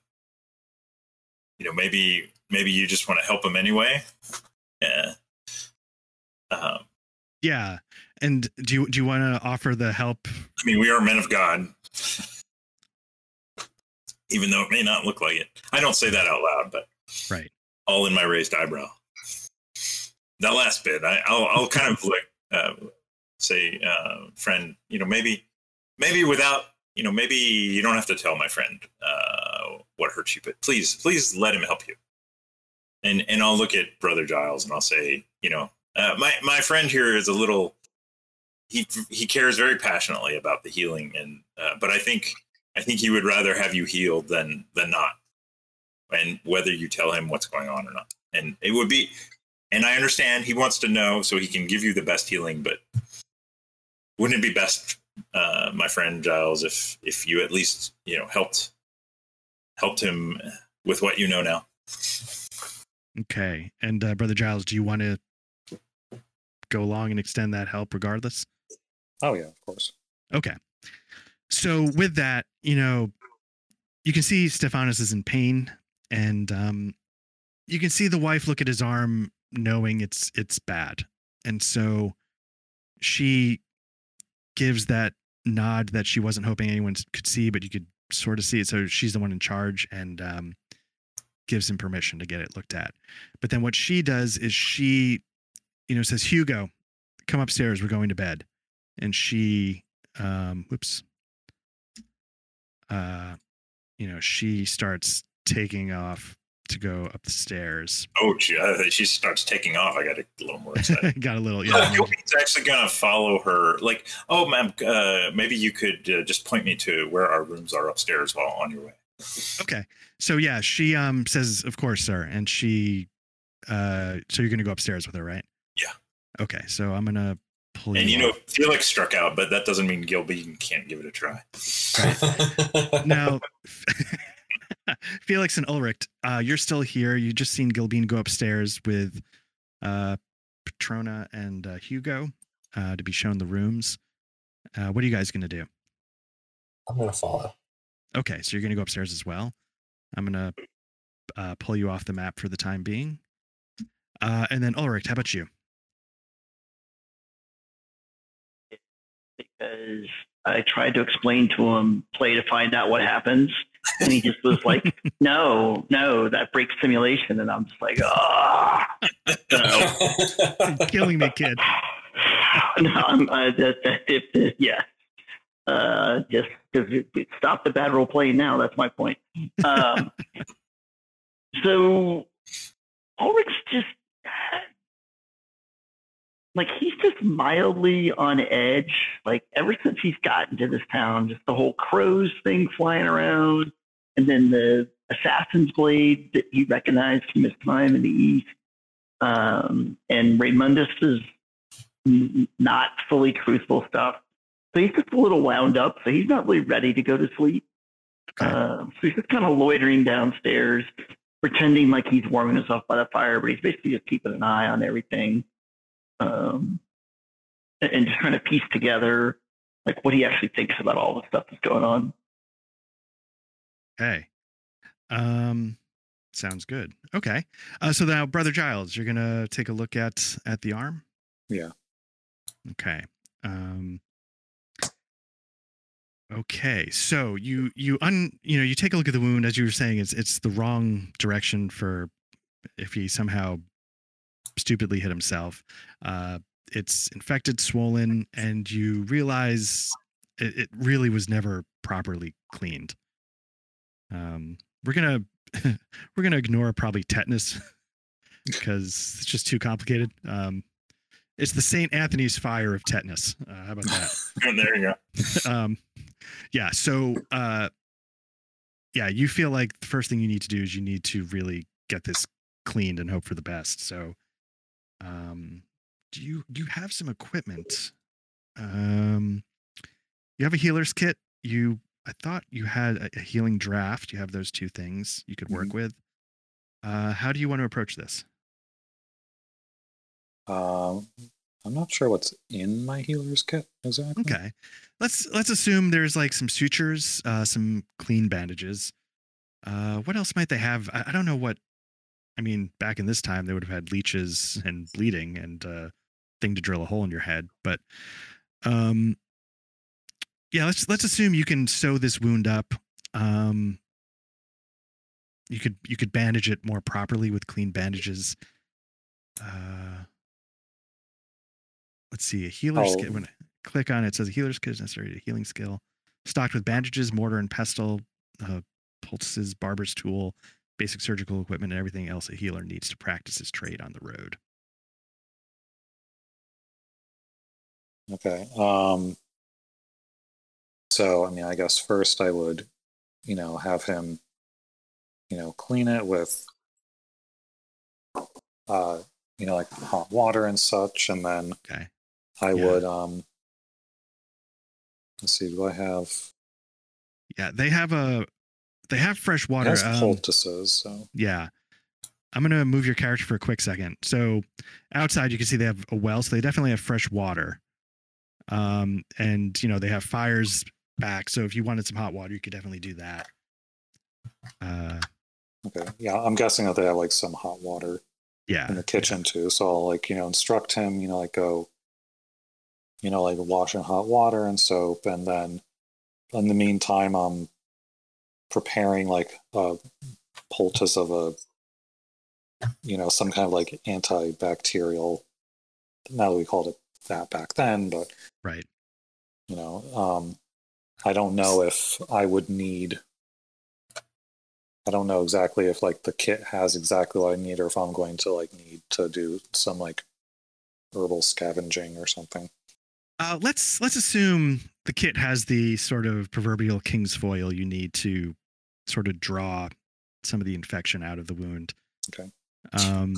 you know, maybe maybe you just want to help them anyway. Yeah. Um, Yeah. And do you do you want to offer the help? I mean, we are men of God, even though it may not look like it. I don't say that out loud, but Right. all in my raised eyebrow. That last bit, I, I'll, I'll kind of like uh, say, uh, friend, you know, maybe, maybe without, you know, maybe you don't have to tell my friend uh, what hurt you, but please, please let him help you. And and I'll look at brother Giles and I'll say, you know, uh, my my friend here is a little. He he cares very passionately about the healing, and uh, but I think I think he would rather have you healed than than not and whether you tell him what's going on or not. And it would be, and I understand he wants to know so he can give you the best healing, but wouldn't it be best, uh, my friend Giles, if if you at least you know helped helped him with what you know now? Okay. And uh, brother Giles, do you want to go along and extend that help regardless? Oh yeah, of course. Okay. So with that, you know, you can see Stephanus is in pain, and um, you can see the wife look at his arm, knowing it's it's bad, and so she gives that nod that she wasn't hoping anyone could see, but you could sort of see it. So she's the one in charge, and um, gives him permission to get it looked at. But then what she does is she, you know, says, "Hugo, come upstairs. We're going to bed." and she um whoops uh you know she starts taking off to go up the stairs Oh, gee, I- she starts taking off. I got a little more excited. got a little Yeah, Gilby's actually gonna follow her. Like, oh, ma'am, uh, maybe you could uh, just point me to where our rooms are upstairs while on your way. Okay so yeah she um says of course sir and she uh so you're gonna go upstairs with her right Yeah. okay so i'm gonna pull And you you know, up. Felix struck out, but that doesn't mean Gilby can't give it a try. now felix and ulrich uh you're still here you just seen gilbean go upstairs with uh petrona and uh, hugo uh to be shown the rooms uh what are you guys gonna do I'm gonna follow. Okay so you're gonna go upstairs as well i'm gonna uh pull you off the map for the time being uh and then ulrich how about you because I tried to explain to him, play to find out what happens. And he just was like, no, no, that breaks simulation. And I'm just like, ah. killing me kid no, I'm, uh, that, that, if, yeah. Uh, just because it stop the bad role playing now. That's my point. Um, so Ulrich's just like he's just mildly on edge. Like ever since he's gotten to this town, just the whole crows thing flying around, and then the assassin's blade that he recognized from his time in the east, um, and Raymundus is not fully truthful stuff. So he's just a little wound up. So he's not really ready to go to sleep. Okay. Uh, so he's just kind of loitering downstairs, pretending like he's warming himself by the fire, but he's basically just keeping an eye on everything, um, and, and just trying to piece together like what he actually thinks about all the stuff that's going on. Hey. Um sounds good. Okay. Uh so now brother Giles, you're going to take a look at at the arm? Yeah. Okay. Um Okay. So you you un you know, you take a look at the wound as you were saying it's it's the wrong direction for if he somehow stupidly hit himself. Uh it's infected, swollen and you realize it, it really was never properly cleaned. Um we're to we're to ignore probably tetanus because it's just too complicated. Um it's the St. Anthony's fire of tetanus. Uh, how about that? there you go. um yeah so uh yeah you feel like the first thing you need to do is you need to really get this cleaned and hope for the best so um do you you have some equipment um you have a healer's kit you i thought you had a, a healing draft you have those two things you could work with uh how do you want to approach this Um, I'm not sure what's in my healer's kit exactly. Okay. Let's let's assume there's like some sutures, uh, some clean bandages. Uh, what else might they have? I, I don't know what. I mean, back in this time, they would have had leeches and bleeding and uh, thing to drill a hole in your head. But um, yeah, let's let's assume you can sew this wound up. Um, you could you could bandage it more properly with clean bandages. Uh, let's see, a healer's kit. Oh. When I click on it, it says a healer's kit is necessary to healing skill. Stocked with bandages, mortar and pestle, uh, poultices, barber's tool, basic surgical equipment, and everything else a healer needs to practice his trade on the road. Okay. Um, so, I mean, I guess first I would, you know, have him, you know, clean it with, uh, you know, like hot water and such, and then Okay. I Yeah. would, um, let's see, do I have? Yeah, they have a they have fresh It water. has um, poultices, so Yeah. I'm going to move your character for a quick second. So outside, you can see they have a well, so they definitely have fresh water. Um, and, you know, they have fires back. So if you wanted some hot water, you could definitely do that. Uh, okay, yeah, I'm guessing that they have like some hot water yeah. in the kitchen too. So I'll like, you know, instruct him, you know, like go, you know, like wash in hot water and soap. And then in the meantime, I'm preparing like a poultice of a, you know, some kind of like antibacterial. Now that we called it that back then, but Right. you know, um, I don't know if I would need. I don't know exactly if like the kit has exactly what I need, or if I'm going to like need to do some like herbal scavenging or something. Uh, let's let's assume the kit has the sort of proverbial king's foil you need to sort of draw some of the infection out of the wound. Okay. Um,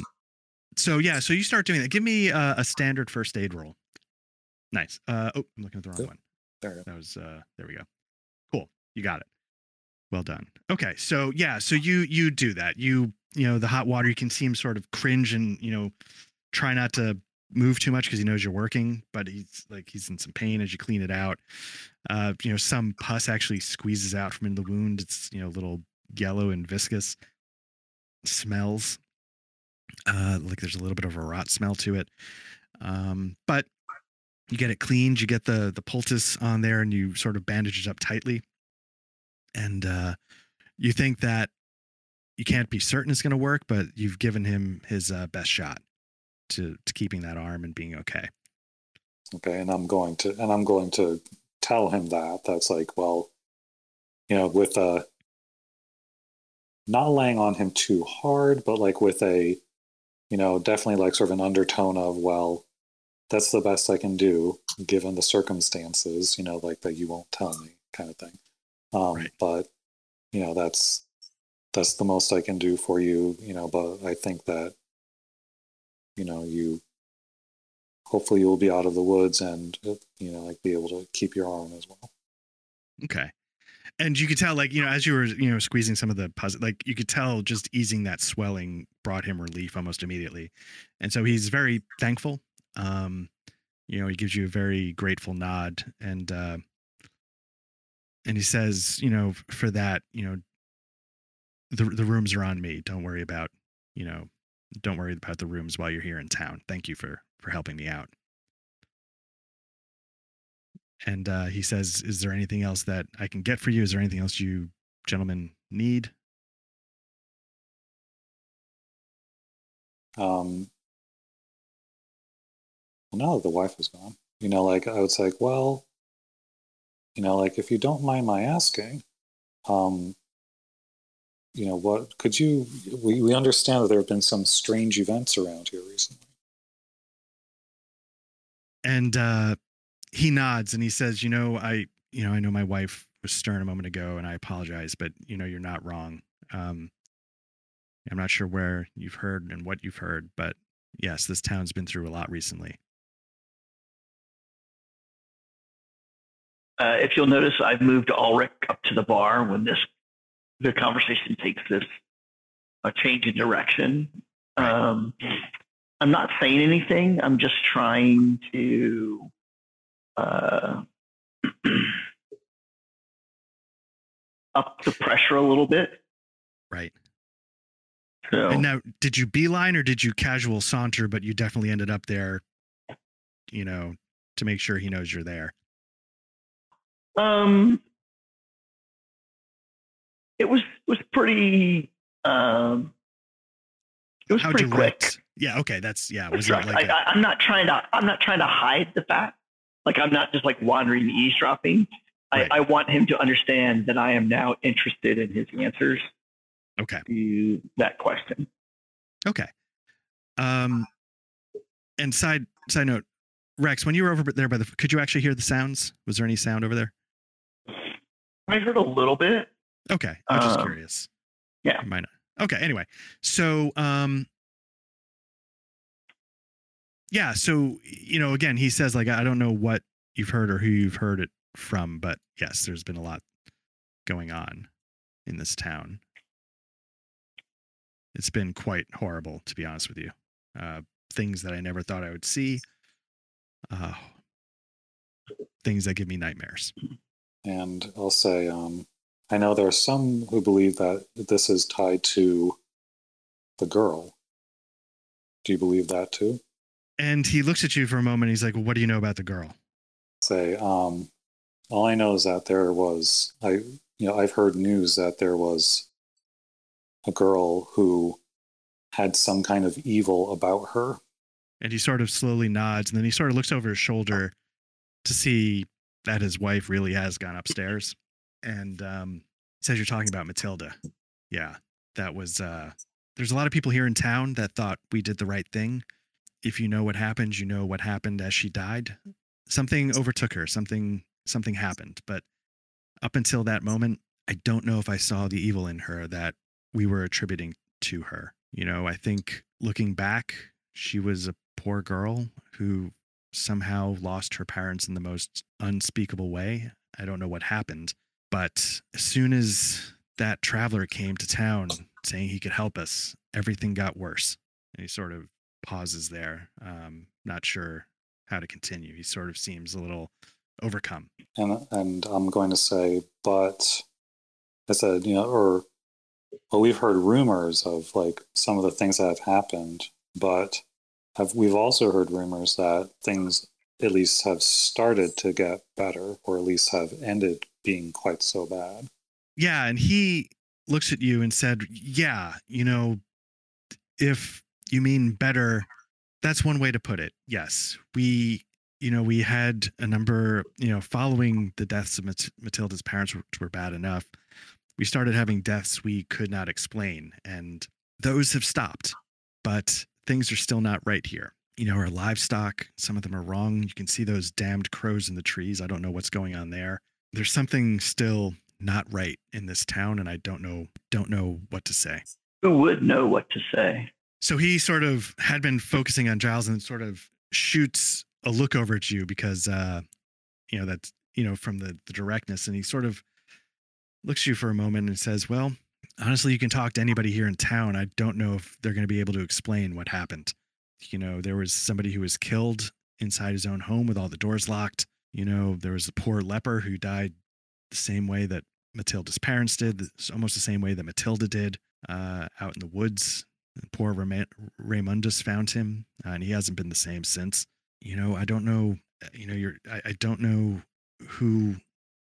so yeah, so you start doing that. Give me uh, a standard first aid roll. Nice. Uh, oh, I'm looking at the wrong Yep. one. There. That was uh, there we go. Cool. You got it. Well done. Okay, so yeah, so you you do that. You you know the hot water. You can see him sort of cringe and you know try not to move too much because he knows you're working, but he's like he's in some pain as you clean it out. Uh, you know, some pus actually squeezes out from in the wound. It's you know a little yellow and viscous. Smells uh, like there's a little bit of a rot smell to it. Um, but you get it cleaned. You get the the poultice on there, and you sort of bandage it up tightly. And uh, you think that you can't be certain it's going to work, but you've given him his uh, best shot to to keeping that arm and being okay. Okay, and I'm going to and I'm going to tell him that. That's like, well, you know, with a not laying on him too hard, but like with a, you know, definitely like sort of an undertone of, well, that's the best I can do given the circumstances, you know, like that you won't tell me kind of thing. Um, Right. But, you know, that's, that's the most I can do for you, you know, but I think that, you know, you, hopefully you will be out of the woods and, uh, you know, like be able to keep your arm as well. Okay. And you could tell, like, you know, as you were, you know, squeezing some of the puzzle, like, you could tell just easing that swelling brought him relief almost immediately. And so he's very thankful. Um, you know, he gives you a very grateful nod and, uh, and he says, you know, for that, you know, the, the rooms are on me. Don't worry about, you know, don't worry about the rooms while you're here in town. Thank you for, for helping me out. And uh, he says, Is there anything else that I can get for you? Is there anything else you gentlemen need? Um, now that the wife was gone. You know, like I was like, well, you know, like if you don't mind my asking, um, you know, what could you? We we understand that there have been some strange events around here recently. And uh, he nods and he says, You know, I, you know, I know my wife was stern a moment ago and I apologize, but, you know, you're not wrong. Um, I'm not sure where you've heard and what you've heard, but yes, this town's been through a lot recently. Uh, if you'll notice, I've moved Ulrich up to the bar when this the conversation takes this a change in direction. Um, I'm not saying anything. I'm just trying to uh, up the pressure a little bit. Right. So And now, did you beeline or did you casual saunter, but you definitely ended up there, you know, to make sure he knows you're there? Um, it was was pretty. Um, it was How pretty quick. direct? Yeah. Okay. That's, yeah. Was right. like, a- I, I, I'm not trying to. I'm not trying to hide the fact. Like I'm not just like wandering eavesdropping. Right. I, I want him to understand that I am now interested in his answers okay. to that question. Okay. Um, and side side note, Rex, when you were over there by the, could you actually hear the sounds? Was there any sound over there? I heard a little bit. Okay, I'm just Um, curious. yeah. Might not. Okay. Anyway, so um, yeah. So you know, again, he says like, I don't know what you've heard or who you've heard it from, but yes, there's been a lot going on in this town. It's been quite horrible, to be honest with you. Uh, things that I never thought I would see. Uh, things that give me nightmares. And I'll say, um, I know there are some who believe that this is tied to the girl. Do you believe that too? And he looks at you for a moment. He's like, well, "What do you know about the girl?" Say, um, all I know is that there was, I, you know, I've heard news that there was a girl who had some kind of evil about her. And he sort of slowly nods, and then he sort of looks over his shoulder to see that his wife really has gone upstairs. And um, says, "You're talking about Matilda." Yeah, that was. Uh, there's a lot of people here in town that thought we did the right thing. If you know what happened, you know what happened as she died. Something overtook her. Something something happened. But up until that moment, I don't know if I saw the evil in her that we were attributing to her. You know, I think looking back, she was a poor girl who somehow lost her parents in the most unspeakable way. I don't know what happened, but as soon as that traveler came to town saying he could help us, everything got worse. And he sort of pauses there, um, not sure how to continue. He sort of seems a little overcome. And, and I'm going to say, but I said, you know, or, well, we've heard rumors of like some of the things that have happened, but have, we've also heard rumors that things at least have started to get better, or at least have ended being quite so bad. Yeah, and he looks at you and said, "Yeah, you know, if you mean better, that's one way to put it. Yes, we, you know, we had a number, you know, following the deaths of Mat- Matilda's parents, which were bad enough. We started having deaths we could not explain, and those have stopped. But things are still not right here. you know, our livestock. Some of them are wrong. You can see those damned crows in the trees. I don't know what's going on there. There's something still not right in this town, and I don't know don't know what to say. Who would know what to say? So he sort of had been focusing on Giles and sort of shoots a look over at you because uh you know that's you know from the, the directness and he sort of looks at you for a moment and says well honestly you can talk to anybody here in town i don't know if they're going to be able to explain what happened you know there was somebody who was killed inside his own home with all the doors locked you know there was a poor leper who died the same way that matilda's parents did almost the same way that matilda did uh, out in the woods. Poor Ram- raymundus found him uh, and he hasn't been the same since. You know i don't know uh, you know you're I, I don't know who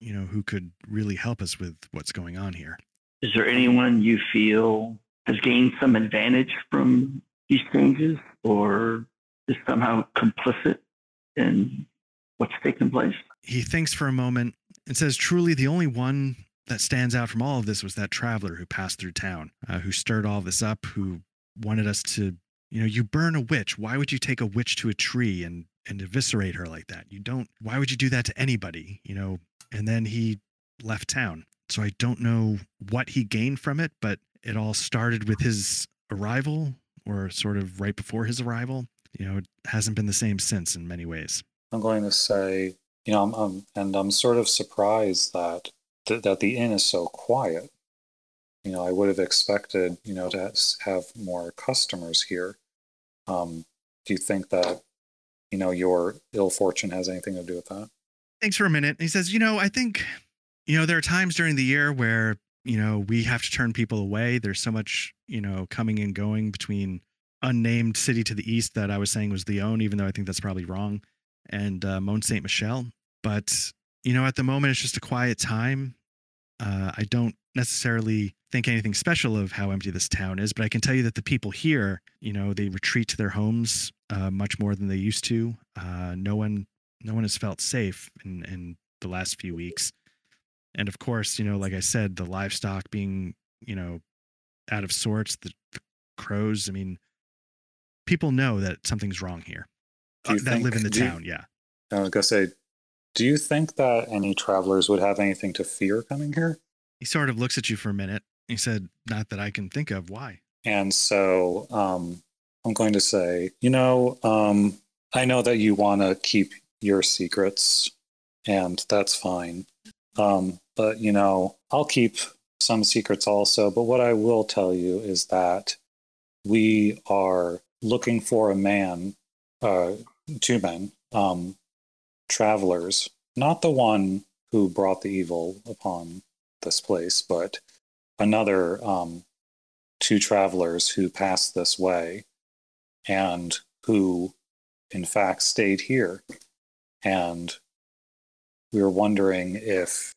you know who could really help us with what's going on here. Is there anyone you feel has gained some advantage from these changes or is somehow complicit in what's taking place? he thinks for a moment and says truly the only one that stands out from all of this was that traveler who passed through town uh, who stirred all this up who wanted us to you know you burn a witch. Why would you take a witch to a tree and and eviscerate her like that? You don't why would you do that to anybody you know? And then he left town. So i don't know what he gained from it but it all started with his arrival or sort of right before his arrival. You know it hasn't been the same since in many ways I'm going to say, you know, I'm, I'm and I'm sort of surprised that th- that the inn is so quiet. You know, I would have expected, you know, to have more customers here. Um, do you think that, you know, your ill fortune has anything to do with that? Thanks for a minute. He says, "You know, I think, you know, there are times during the year where you know we have to turn people away. There's so much, you know, coming and going between unnamed city to the east that I was saying was the own even though I think that's probably wrong, and uh, Mont Saint Michel. But you know, at the moment, it's just a quiet time. Uh, I don't necessarily think anything special of how empty this town is, but I can tell you that the people here, you know, they retreat to their homes uh, much more than they used to. Uh, no one, no one has felt safe in in the last few weeks, and of course, you know, like I said, the livestock being, you know, out of sorts, the, the crows. I mean, people know that something's wrong here. Do you Uh, that think- live in the do you- town, yeah. I was to say, do you think that any travelers would have anything to fear coming here? He sort of looks at you for a minute. He said, "Not that I can think of. Why?" And so um, I'm going to say, you know, um, I know that you want to keep your secrets, and that's fine. Um, but, you know, I'll keep some secrets also. But what I will tell you is that we are looking for a man, uh, two men, um, travelers, not the one who brought the evil upon this place, but another um, two travelers who passed this way and who, in fact, stayed here. And we were wondering if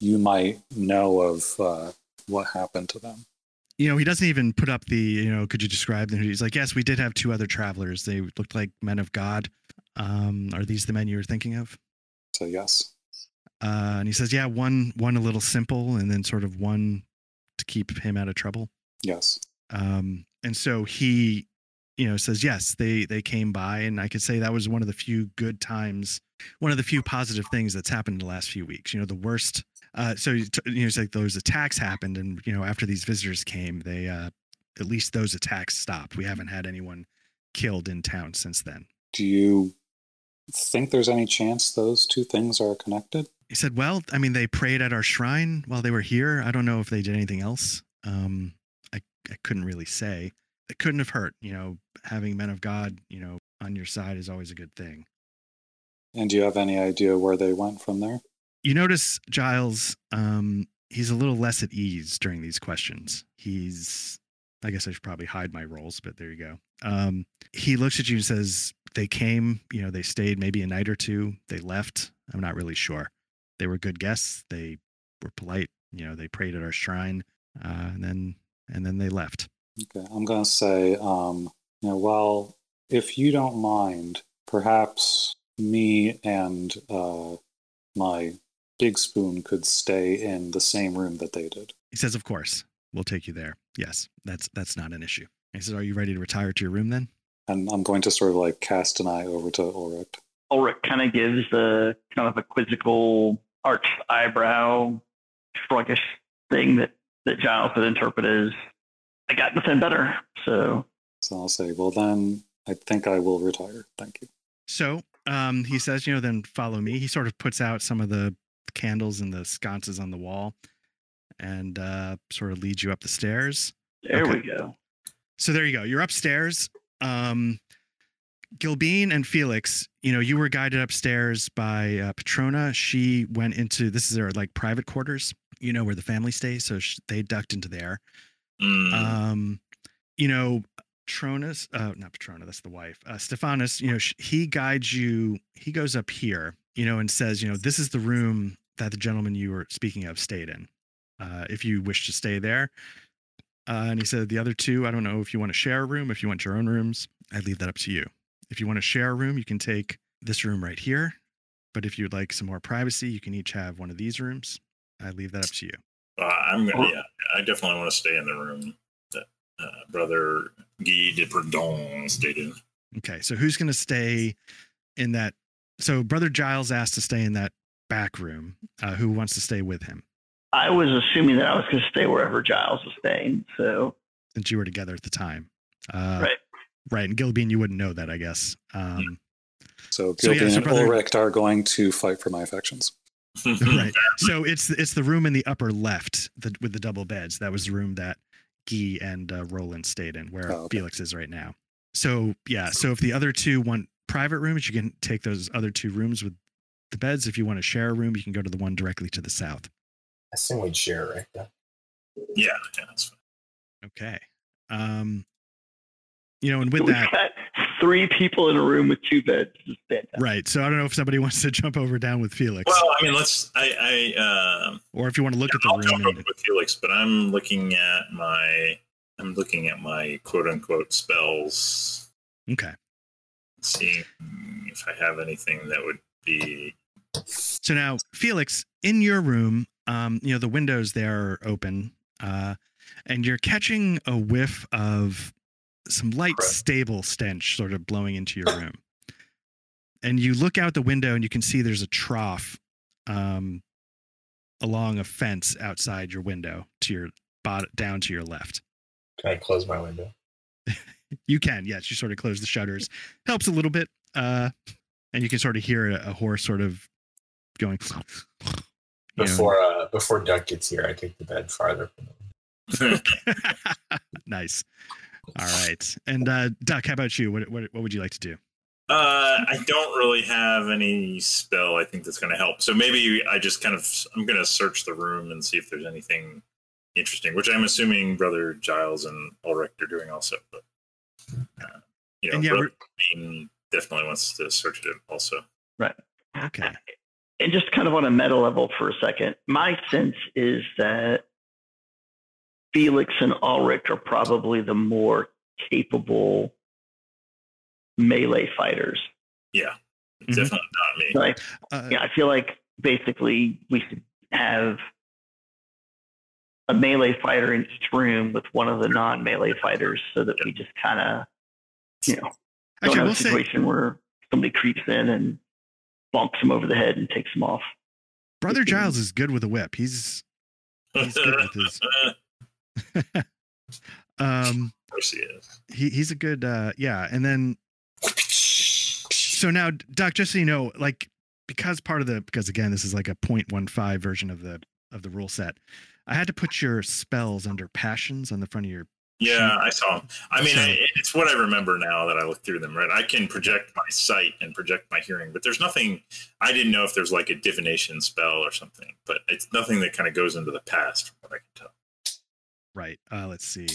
you might know of uh, what happened to them. You know, he doesn't even put up the. You know, could you describe them? He's like, "Yes, we did have two other travelers. They looked like men of God. Um, are these the men you were thinking of?" So, yes. Uh, and he says, "Yeah, one one a little simple, and then sort of one to keep him out of trouble." Yes. um, and so he you know says yes they they came by and i could say that was one of the few good times one of the few positive things that's happened in the last few weeks you know the worst uh, so you know it's like those attacks happened and you know after these visitors came they uh, at least those attacks stopped. We haven't had anyone killed in town since then. Do you think there's any chance those two things are connected? he said well i mean they prayed at our shrine while they were here. I don't know if they did anything else. Um i i couldn't really say. It couldn't have hurt you know having men of god you know on your side is always a good thing. And do you have any idea where they went from there? You notice giles um he's a little less at ease during these questions. He's i guess i should probably hide my roles but there you go. Um he looks at you and says they came you know they stayed maybe a night or two. They left. I'm not really sure. They were good guests. They were polite. You know they prayed at our shrine uh, and then and then they left. Okay, I'm to say, um, you know, well, if you don't mind, perhaps me and uh, my big spoon could stay in the same room that they did. he says of course we'll take you there yes that's that's not an issue he says are you ready to retire to your room then And I'm going to sort of like cast an eye over to Ulrich. Ulrich kind of gives the kind of a quizzical arched eyebrow shruggish thing that, that Giles would interpret as, I got nothing better. So So I'll say, well, then I think I will retire. Thank you. So um, he says, you know, then follow me. He sort of puts out some of the candles and the sconces on the wall and uh, sort of leads you up the stairs. there Okay. we go. So there you go. You're upstairs. Um, Gilbeen and Felix, you know, you were guided upstairs by uh, Petrona. She went into this is their like private quarters, you know, where the family stays. So sh- they ducked into there. Mm, Um, you know, Patronus, uh, not Patrona, that's the wife. Uh, Stephanus, you know, he guides you. He goes up here, you know, and says, you know, this is the room that the gentleman you were speaking of stayed in. Uh, if you wish to stay there. Uh, and he said, the other two, I don't know if you want to share a room, if you want your own rooms, I leave that up to you. If you want to share a room, you can take this room right here. But if you'd like some more privacy, you can each have one of these rooms. I leave that up to you. uh, I'm gonna. Yeah, I definitely want to stay in the room that uh, brother Guy de Perdon stayed in. Okay, so who's going to stay in that? So Brother Giles asked to stay in that back room. Uh, who wants to stay with him? I was assuming that I was going to stay wherever Giles was staying. So Since you were together at the time, uh, Right. Right, and Gilbean, you wouldn't know that, I guess. Um, So So, yeah, Gilbin so and brother- Ulrich are going to fight for my affections. right. So it's it's the room in the upper left the, with the double beds. That was the room that Guy and uh, Roland stayed in, where Oh, okay. Felix is right now. So yeah. So if the other two want private rooms, you can take those other two rooms with the beds. If you want to share a room, you can go to the one directly to the south. I assume we'd share, right? Yeah. yeah, yeah, that's fine. Okay. Um, you know, and with we've that, three people in a room with two beds. This is fantastic. right. So I don't know if somebody wants to jump over down with Felix, Well, I mean, let's. I. I um, or if you want to look at I'll the jump room. over And, with Felix, but I'm looking at my. I'm looking at my quote unquote spells, okay. Seeing if I have anything that would be. So now, Felix, in your room, um, you know, the windows there are open, uh, and you're catching a whiff of some light, Correct. stable stench sort of blowing into your room. And you look out the window and you can see there's a trough um, along a fence outside your window to your bot down to your left. Can I close my window? You can, yes, you sort of close the shutters. Helps a little bit. Uh, and you can sort of hear a, a horse sort of going. you know. Before uh before Duck gets here, I take the bed farther from him. nice. All right. And uh, Duck, how about you? What, what what would you like to do? Uh, I don't really have any spell. I think that's going to help. So maybe I just kind of I'm going to search the room and see if there's anything interesting, which I'm assuming Brother Giles and Ulrich are doing also. But uh, you know, And yeah, Brother definitely wants to search it also. Right. Okay. And just kind of on a meta level for a second, my sense is that Felix and Ulrich are probably the more capable melee fighters. Yeah, Mhm. definitely not me. Like, Uh, yeah, I feel like basically we should have a melee fighter in each room with one of the non-melee fighters, so that we just kind of, you know, don't Actually, have we'll a say situation where somebody creeps in and bonks him over the head and takes him off. Brother Giles is good with a whip. He's he's good with his. um, Of course he is. he he's a good. uh Yeah, and then so now, Doc, just so you know, like because part of the because again, this is like a 0.15 version of the of the rule set. I had to put your spells under passions on the front of your Yeah, I saw him. I mean, So- I, it's what I remember now that I look through them. Right, I can project my sight and project my hearing, but there's nothing. I didn't know if there's like a divination spell or something, but it's nothing that kind of goes into the past, from what I can tell. right. Uh Let's see.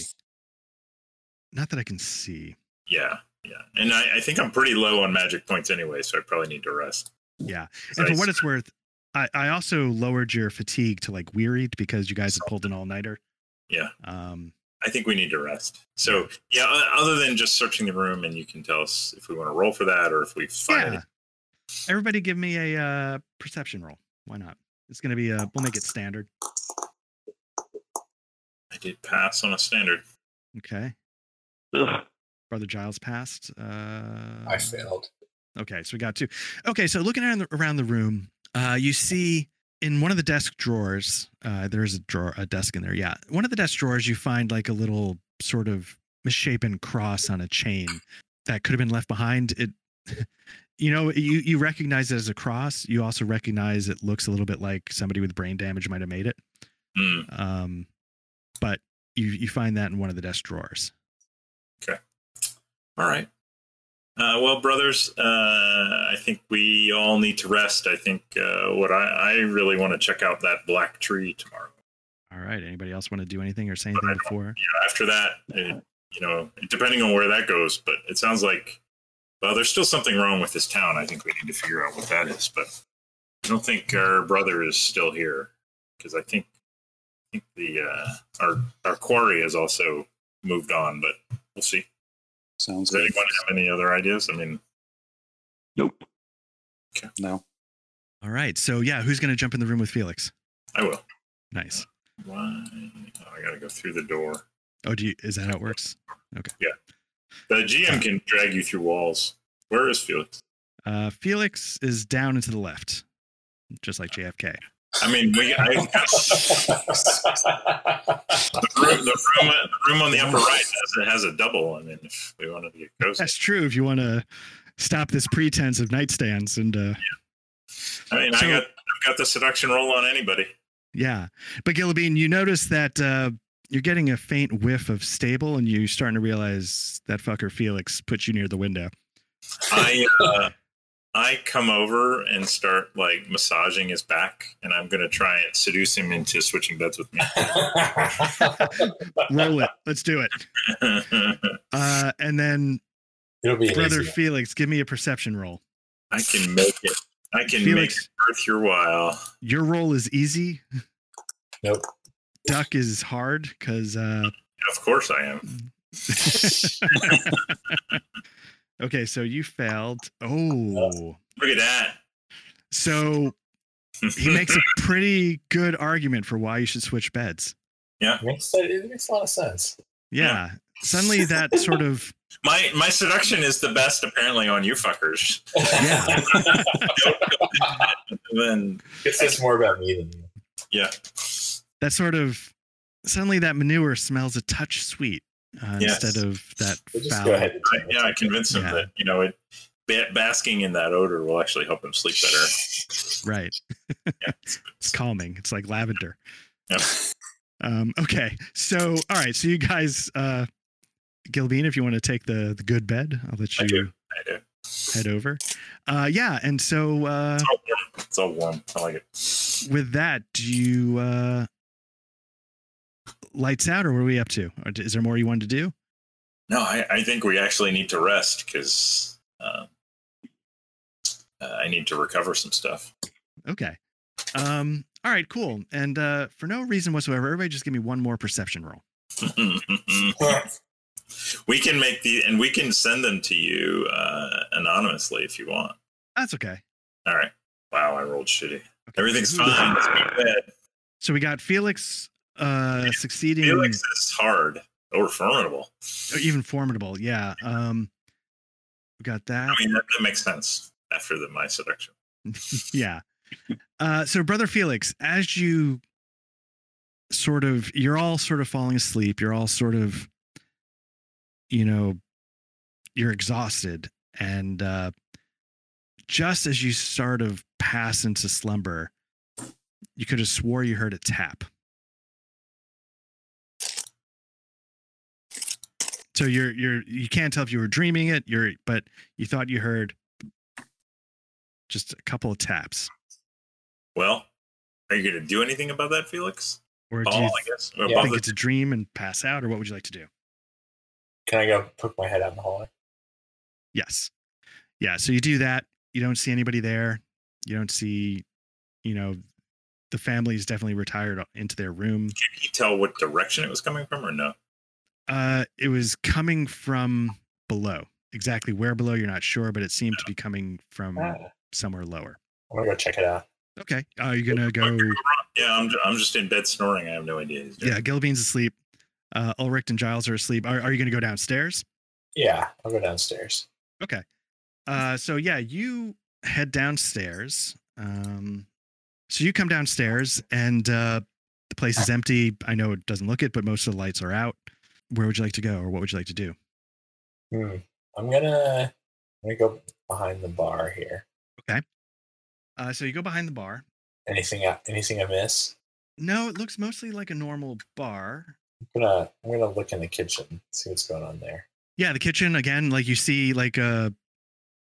Not that I can see. Yeah, yeah, and I, I think I'm pretty low on magic points anyway, so I probably need to rest. Yeah. And for what it's worth, I, I also lowered your fatigue to like wearied because you guys had pulled an all nighter. Yeah. Um, I think we need to rest. So yeah, other than just searching the room, and you can tell us if we want to roll for that or if we find yeah. Everybody give me a uh, perception roll. Why not? It's going to be a, we'll make it standard. I did pass on a standard. Okay. Ugh. Brother Giles passed. Uh, I failed. Okay, so we got two. Okay, so looking around the, around the room, uh, you see in one of the desk drawers, uh, there's a drawer, a desk in there. Yeah, one of the desk drawers, you find like a little sort of misshapen cross on a chain that could have been left behind. It, you know, you you recognize it as a cross. You also recognize it looks a little bit like somebody with brain damage might have made it. Hmm. Um, but you you find that in one of the desk drawers. Okay. All right. Uh, well, brothers, uh, I think we all need to rest. I think uh, what I, I really want to check out that black tree tomorrow. All right. Anybody else want to do anything or say anything before? After that, it, you know, depending on where that goes, but it sounds like, well, there's still something wrong with this town. I think we need to figure out what that is. But I don't think our brother is still here because I think, I think the uh, our our quarry has also moved on. But we'll see. Sounds Does good. anyone have any other ideas? I mean, Nope. No. All right. So yeah, who's going to jump in the room with Felix? I will. Nice. Why? Oh, I gotta go through the door. Oh, do you, is that how it works? Okay. Yeah. The GM can drag you through walls. Where is Felix? Uh, Felix is down and to the left, just like JFK. I mean, we I, the, room, the room, the room on the upper right has, has a double. I mean, if we wanted to get cozy, That's true. If you want to stop this pretense of nightstands and uh, I mean, So- I got I've got the seduction roll on anybody. yeah, but Gillabine, you notice that uh, you're getting a faint whiff of stable, and you're starting to realize that fucker Felix put you near the window. I uh, I come over and start like massaging his back, and I'm gonna try and seduce him into switching beds with me. Roll it. Let's do it. Uh, and then It'll be brother easy. Felix, give me a perception roll. I can make it. I can make it worth your while. your roll is easy. Nope. Duck is hard because uh, Of course, I am. okay, so you failed. Oh, Look at that. so he makes a pretty good argument for why you should switch beds. It makes, it makes a lot of sense. Yeah. Suddenly that sort of my my seduction is the best apparently on you fuckers. Yeah. Then It says more about me than you. yeah, that sort of suddenly that manure smells a touch sweet uh, Yes. instead of that We'll just foul. go ahead. I, yeah, I convinced him Yeah. that you know it. Basking in that odor will actually help him sleep better. Right. Yeah. It's calming. It's like lavender. Yep. Um, okay. So all right. So you guys uh Gilbean, if you want to take the the good bed, I'll let I you do. I do. head over. Uh yeah, and so uh It's all warm. It's all warm. I like it. with that, do you uh lights out or what are we up to? Or is there more you wanted to do? No, I, I think we actually need to rest because uh, uh, I need to recover some stuff. Okay. Um all right, cool. And uh for no reason whatsoever, everybody just give me one more perception roll. we can make the and we can send them to you uh, anonymously if you want. That's okay. All right. Wow, I rolled shitty. okay. Everything's fine. Let's go to bed. So we got Felix uh succeeding Felix is hard or formidable. or even formidable. Yeah. Um we got that. I mean, that, that makes sense after the my seduction. yeah. Uh, so, brother Felix, as you sort of, you're all sort of falling asleep. You're all sort of, you know, you're exhausted, and uh, just as you sort of pass into slumber, you could have swore you heard a tap. So you're you're you can't tell if you were dreaming it. You're but you thought you heard just a couple of taps. Well, are you going to do anything about that, Felix? Or do Oh, you I guess. Yeah, think the- it's a dream and pass out, or what would you like to do? Can I go poke my head out in the hallway? Yes. Yeah. So you do that. You don't see anybody there. You don't see, you know, the family is definitely retired into their room. Can you tell what direction it was coming from, or no? Uh, it was coming from below. Exactly where below, you're not sure, but it seemed to be coming from Ah, somewhere lower. I'm gonna go check it out. Okay. Are you gonna go? Yeah, I'm, I'm just in bed snoring. I have no idea. Yeah, Gilbean's asleep. Uh, Ulrich and Giles are asleep. Are, are you gonna go downstairs? Yeah, I'll go downstairs. Okay. Uh, so yeah, you head downstairs. Um, so you come downstairs and uh, the place is empty. I know it doesn't look it, but most of the lights are out. Where would you like to go, or what would you like to do? Hmm. I'm gonna I'm gonna go behind the bar here. Okay. Uh, so you go behind the bar. Anything I, anything I miss? No, it looks mostly like a normal bar. I'm gonna I'm gonna look in the kitchen, see what's going on there. Yeah, the kitchen again. Like you see, like uh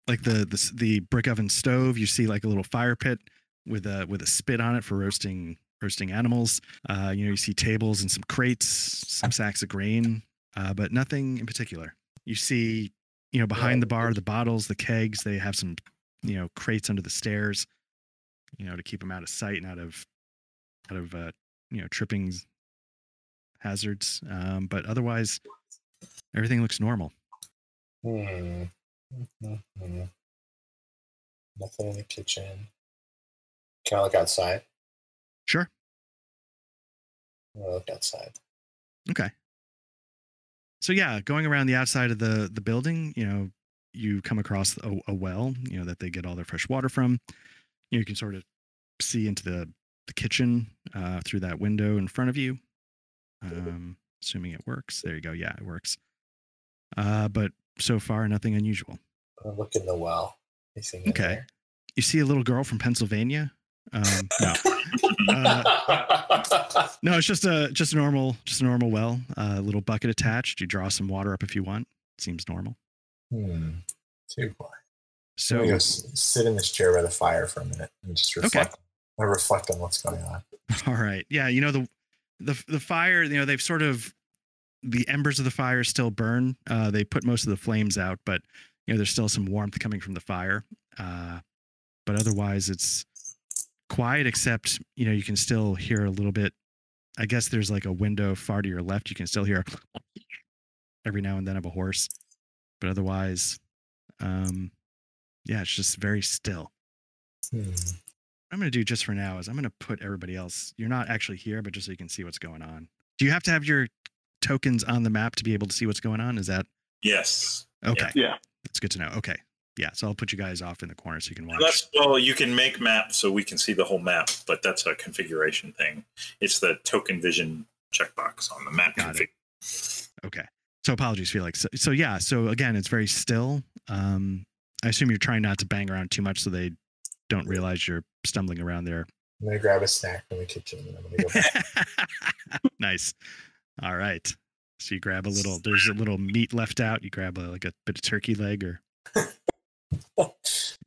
like the the the brick oven stove. You see like a little fire pit with a with a spit on it for roasting roasting animals. Uh, you know, you see tables and some crates, some sacks of grain, uh, but nothing in particular. You see, you know, behind the bar, the bottles, the kegs. They have some, you know, crates under the stairs. You know, to keep them out of sight and out of out of uh, you know tripping hazards. Um, but otherwise, everything looks normal. Hmm. Mm-hmm. Nothing in the kitchen. Can I look outside? Sure. I'm look outside. Okay. So yeah, going around the outside of the the building, you know, you come across a, a well, you know, that they get all their fresh water from. You can sort of see into the the kitchen uh, through that window in front of you. Um, assuming it works. There you go. Yeah, it works. Uh, but so far, nothing unusual. I'm look in the well. Anything in Okay. You see a little girl from Pennsylvania. Um, no, no, it's just a just a normal just a normal well. A little bucket attached. You draw some water up if you want. Seems normal. hmm. Too quiet. So So I'm go sit in this chair by the fire for a minute and just reflect. Okay. I reflect on what's going on. All right. Yeah, you know the the the fire, you know, they've sort of the embers of the fire still burn. Uh they put most of the flames out, but you know, there's still some warmth coming from the fire. Uh but otherwise it's quiet except, you know, you can still hear a little bit I guess there's like a window far to your left. You can still hear every now and then of a horse. But otherwise, um yeah, it's just very still. Hmm. I'm going to do just for now is I'm going to put everybody else. You're not actually here, but just so you can see what's going on. Do you have to have your tokens on the map to be able to see what's going on? Is that Yes. okay? Yeah. That's good to know. Okay. Yeah. So I'll put you guys off in the corner so you can watch. That's well, you can make maps so we can see the whole map, but that's a configuration thing. It's the token vision checkbox on the map Got it. Okay. So apologies, Felix. So, so yeah. So again, it's very still. Um, I assume you're trying not to bang around too much so they don't realize you're stumbling around there. I'm gonna grab a snack from the kitchen and I'm gonna go back. nice. All right. So you grab a little. There's a little meat left out. You grab a, like a bit of turkey leg, or.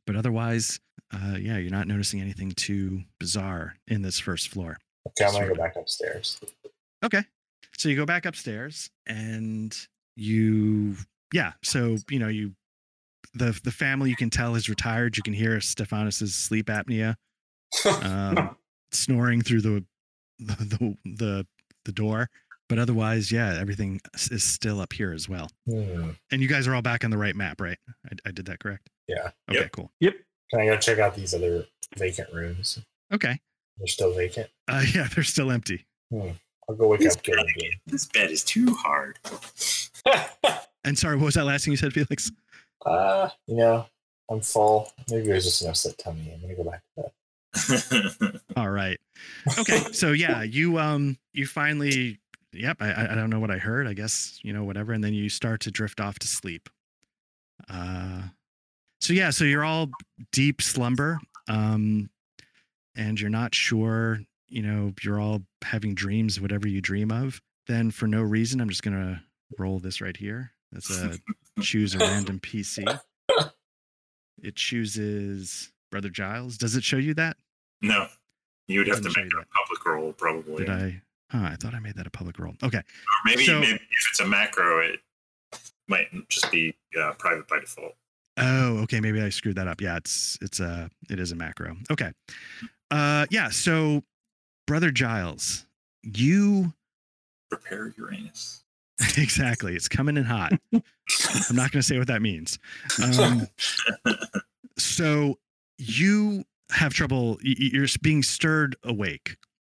But otherwise, uh, yeah, you're not noticing anything too bizarre in this first floor. okay, I'm gonna go back upstairs. Okay. So you go back upstairs and you yeah, so you know, you the the family you can tell is retired. You can hear Stephanus's sleep apnea um, snoring through the the, the the the door. But otherwise, yeah, everything is still up here as well. Hmm. And you guys are all back on the right map, right? I, I did that correct. Yeah. Okay, Yep. cool. Yep. Can I go check out these other vacant rooms? Okay. They're still vacant. Uh, yeah, they're still empty. I'll go wake This up Gilligan. This bed is too hard. And sorry, what was that last thing you said, Felix? uh, you know, I'm full. Maybe it was just an upset tummy. I'm gonna go back to bed. All right. Okay. So yeah, you um you finally yep, I I I don't know what I heard. I guess, you know, whatever. And then you start to drift off to sleep. Uh so yeah, so you're all deep slumber. Um and you're not sure, you know, you're all having dreams, whatever you dream of. Then for no reason, I'm just gonna roll this right here. That's a choose a random PC. It chooses Brother Giles. Does it show you that? no, you would have to make you a public roll probably. Did I? Huh, I thought I made that a public roll. Okay. Or maybe, So- maybe if it's a macro, it might just be uh, private by default. Oh, okay. Maybe I screwed that up. Yeah, it's it's a it is a macro. Okay. Uh, yeah. So, brother Giles, you Prepare Uranus. exactly. It's coming in hot. I'm not going to say what that means. Um, so you have trouble. You're being stirred awake,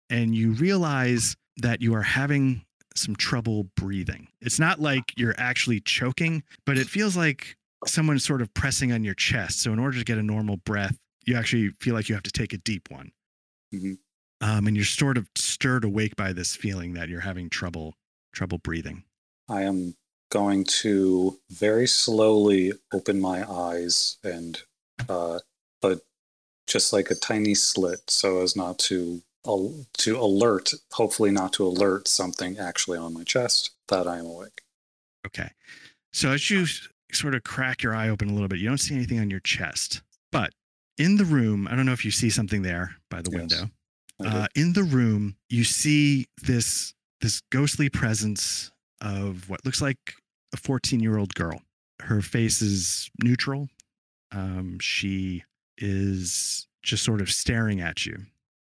and you realize that you are having some trouble breathing. It's not like you're actually choking, but it feels like someone's sort of pressing on your chest. So in order to get a normal breath, you actually feel like you have to take a deep one. Mhm. Um, and you're sort of stirred awake by this feeling that you're having trouble trouble breathing. I am going to very slowly open my eyes and, uh, but just like a tiny slit, so as not to to alert, hopefully not to alert something actually on my chest that I am awake. Okay. So as you sort of crack your eye open a little bit, you don't see anything on your chest. But in the room, I don't know if you see something there by the Yes. window. Uh, in the room, you see this this ghostly presence of what looks like a 14 year old girl. Her face is neutral. Um, she is just sort of staring at you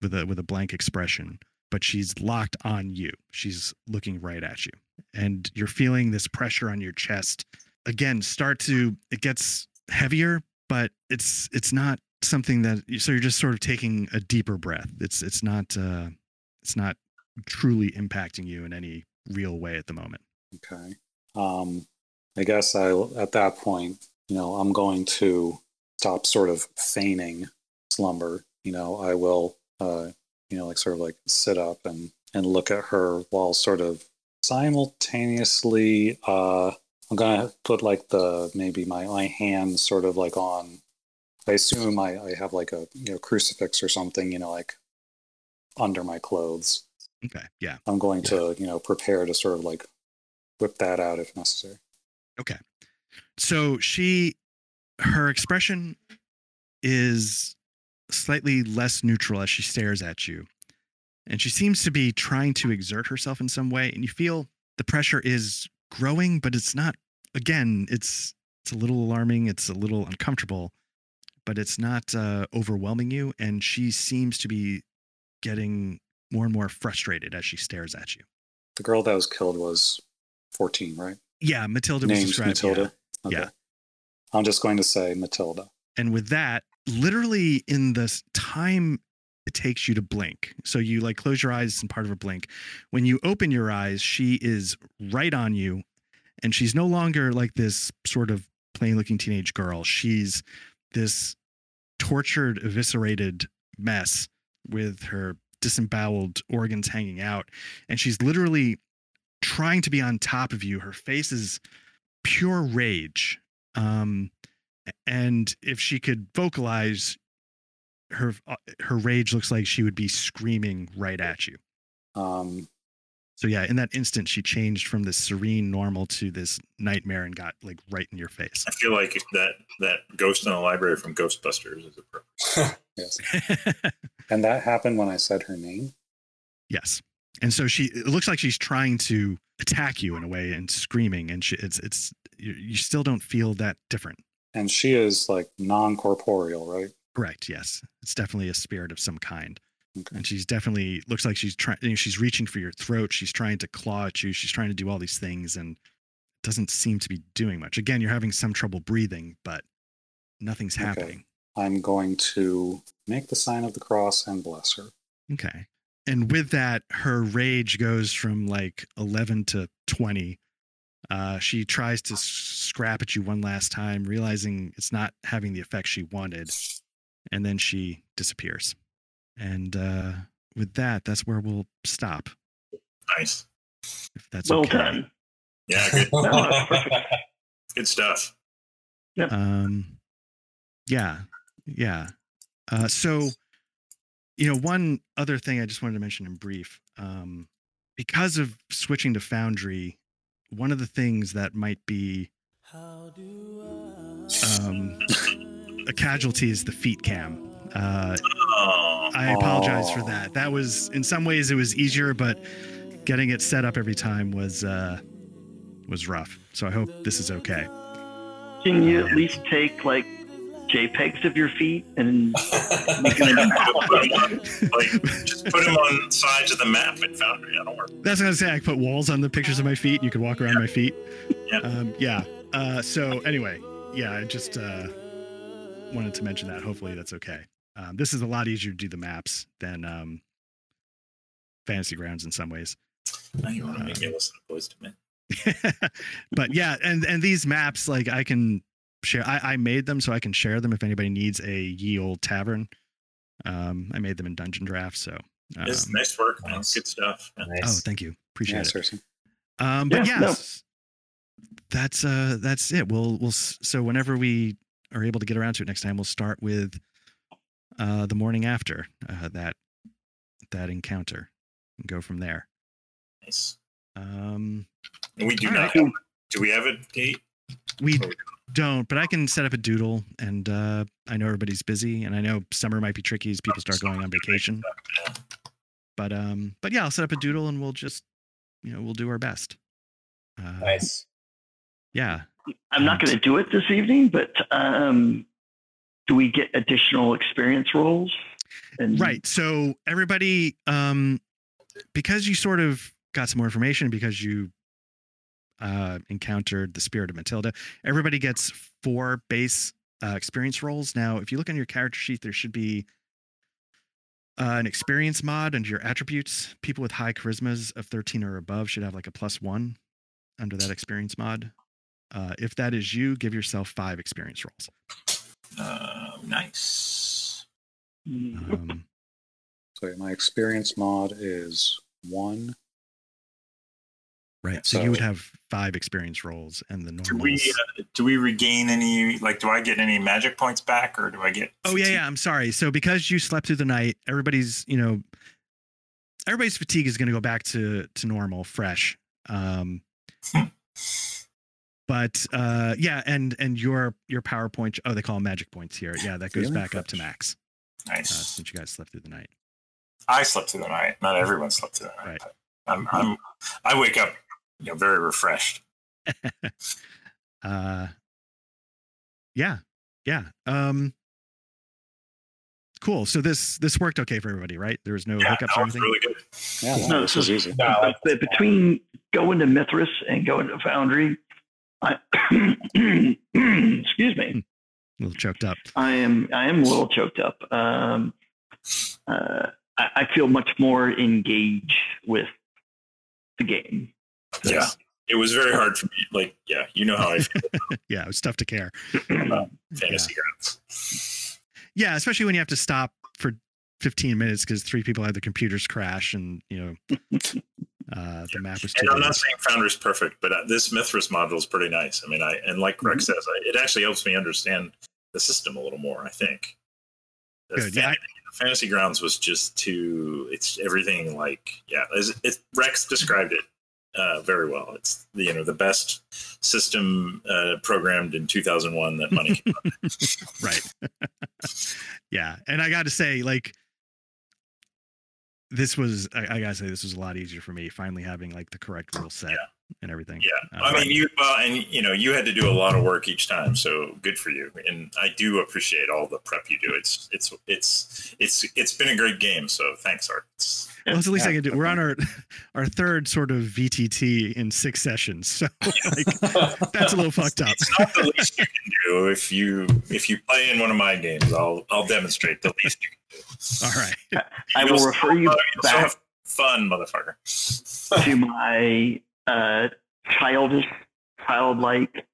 with a with a blank expression, but she's locked on you. She's looking right at you, and you're feeling this pressure on your chest. Again, start to it gets heavier, but it's it's not something that so you're just sort of taking a deeper breath. It's it's not uh, it's not truly impacting you in any real way at the moment. Okay. Um, I guess I at that point, you know, I'm going to stop sort of feigning slumber. You know, I will, uh, you know, like sort of like sit up and and look at her while sort of simultaneously. Uh, I'm gonna put like the maybe my my hand sort of like on. I assume I, I have like a you know crucifix or something. You know, like under my clothes. Okay, yeah. I'm going to you know prepare to sort of like whip that out if necessary. Okay. So she, her expression is slightly less neutral as she stares at you. And she seems to be trying to exert herself in some way. And you feel the pressure is growing, but it's not, again, it's, it's a little alarming. It's a little uncomfortable, but it's not uh, overwhelming you. And she seems to be getting more and more frustrated as she stares at you. The girl that was killed was 14, right? Yeah, Matilda was Named described. yeah. Matilda. Okay. yeah. I'm just going to say Matilda. and with that literally in the time it takes you to blink. So you like close your eyes and part of a blink. When you open your eyes she is right on you and she's no longer like this sort of plain looking teenage girl. She's this tortured eviscerated mess with her disemboweled organs hanging out and she's literally trying to be on top of you. Her face is pure rage um and if she could vocalize her uh, her rage looks like she would be screaming right at you Um, so yeah in that instant she changed from this serene normal to this nightmare and got like right in your face I feel like that that ghost in the library from Ghostbusters is a yes. And that happened when I said her name. yes and so she it looks like she's trying to attack you in a way and screaming and she, it's it's you, you still don't feel that different And she is like non corporeal, right? Correct yes. It's definitely a spirit of some kind. Okay. and she's definitely looks like she's trying you know, she's reaching for your throat she's trying to claw at you she's trying to do all these things and doesn't seem to be doing much. Again you're having some trouble breathing but nothing's Okay. happening. I'm going to make the sign of the cross and bless her. okay. And with that her rage goes from like 11 to 20 uh, she tries to scrap at you one last time realizing it's not having the effect she wanted and then she disappears and uh, with that that's where we'll stop nice. if that's well okay. done. Yeah, good, No, good stuff. Um, yeah, yeah. Uh, so, you know, one other thing I just wanted to mention in brief, um, because of switching to Foundry, one of the things that might be um, a casualty is the feet cam. Uh, Oh, I apologize for that. That was, in some ways, it was easier, but getting it set up every time was uh, was rough. So I hope this is okay. Can you at least take like JPEGs of your feet and make them like just put them on sides of the map at Foundry. That'll work. That's what I was saying. I put walls on the pictures of my feet. And you could walk around my feet. Yeah. Um, yeah. Uh, so anyway, yeah, I just uh, wanted to mention that. Hopefully that's okay. Um, this is a lot easier to do the maps than um, Fantasy Grounds in some ways. Now you want to make me listen to Boyz II Men. but yeah, and and these maps, like I can share. I, I made them so I can share them if anybody needs a ye old tavern. Um, I made them in Dungeondraft, so. Um, It's nice work, man. nice. Good stuff. Yeah. oh, thank you. Appreciate Yeah, it. seriously. Um, but Yeah, no. yes, that's uh, that's it. We'll we'll so whenever we are able to get around to it next time, we'll start with uh, the morning after uh, that that encounter and go from there. Nice. Um, And we do not right. have. Do we have a date? we don't, but I can set up a doodle, and uh, I know everybody's busy, and I know summer might be tricky as people start going on vacation. But um, but yeah, I'll set up a doodle, and we'll just you know we'll do our best. Uh, Nice. Yeah. I'm not going to do it this evening, but um, do we get additional experience rolls? And Right. So everybody, um, because you sort of got some more information because you uh, encountered the spirit of Matilda, everybody gets four base uh, experience rolls. Now, if you look on your character sheet, there should be uh, an experience mod under your attributes. People with high charismas of 13 or above should have like a plus one under that experience mod. Uh, if that is you, give yourself five experience rolls. Uh, nice. Mm, Um, So my experience mod is one. right. So, you would have five experience rolls, and the normal. Do we uh, do we regain any? Like, do I get any magic points back, or do I get? Oh yeah, yeah. I'm sorry. So because you slept through the night, everybody's you know, everybody's fatigue is going to go back to to normal, fresh. Um, but uh, yeah, and and your your PowerPoint. Oh, they call them magic points here. Yeah, that goes Feeling back up to fresh. max uh, Nice. since you guys slept through the night. I slept through the night. Not everyone slept through the night. Right. I'm, I'm, I wake up, you know, very refreshed. Uh, yeah, yeah. Um, cool. So this this worked okay for everybody, right? There was no Yeah, hiccups that or anything. really good. Yeah, Cool. no, No, this so- is easy. No, like between going to Mythras and going to Foundry, I, excuse me, A little choked up. I am I am a little choked up. Um, uh, I, I feel much more engaged with the game. So, Yeah. It was very hard for me. Like, yeah, you know how I feel yeah, it was tough to care. about fantasy grounds. Yeah, especially when you have to stop for 15 minutes because three people had their computers crash and you know uh, the map was too And I'm not saying Foundry's perfect, but uh, this Mythras module is pretty nice. I mean, I and like Rex Mm-hmm. says, I, it actually helps me understand the system a little more. I think. Good, yeah, I- Fantasy Grounds was just too. It's everything like yeah. It's, it, Rex described it uh, very well. It's the you know the best system uh, programmed in 2001 that money right. yeah, and I got to say, like, this was I, I gotta say this was a lot easier for me finally having like the correct rule set Yeah. And everything. Yeah, Um, I mean, you well, and you know, you had to do a lot of work each time, so good for you. And I do appreciate all the prep you do. It's it's it's it's it's been a great game. So thanks, Art. It's- well, it's the least I can do. We're on our our third sort of VTT in six sessions, so like that's a little fucked up. It's not the least you can do. If you if you play in one of my games, I'll I'll demonstrate the least you can do. All right. I You'll refer you uh, you'll back have fun, motherfucker. to my uh, childish, childlike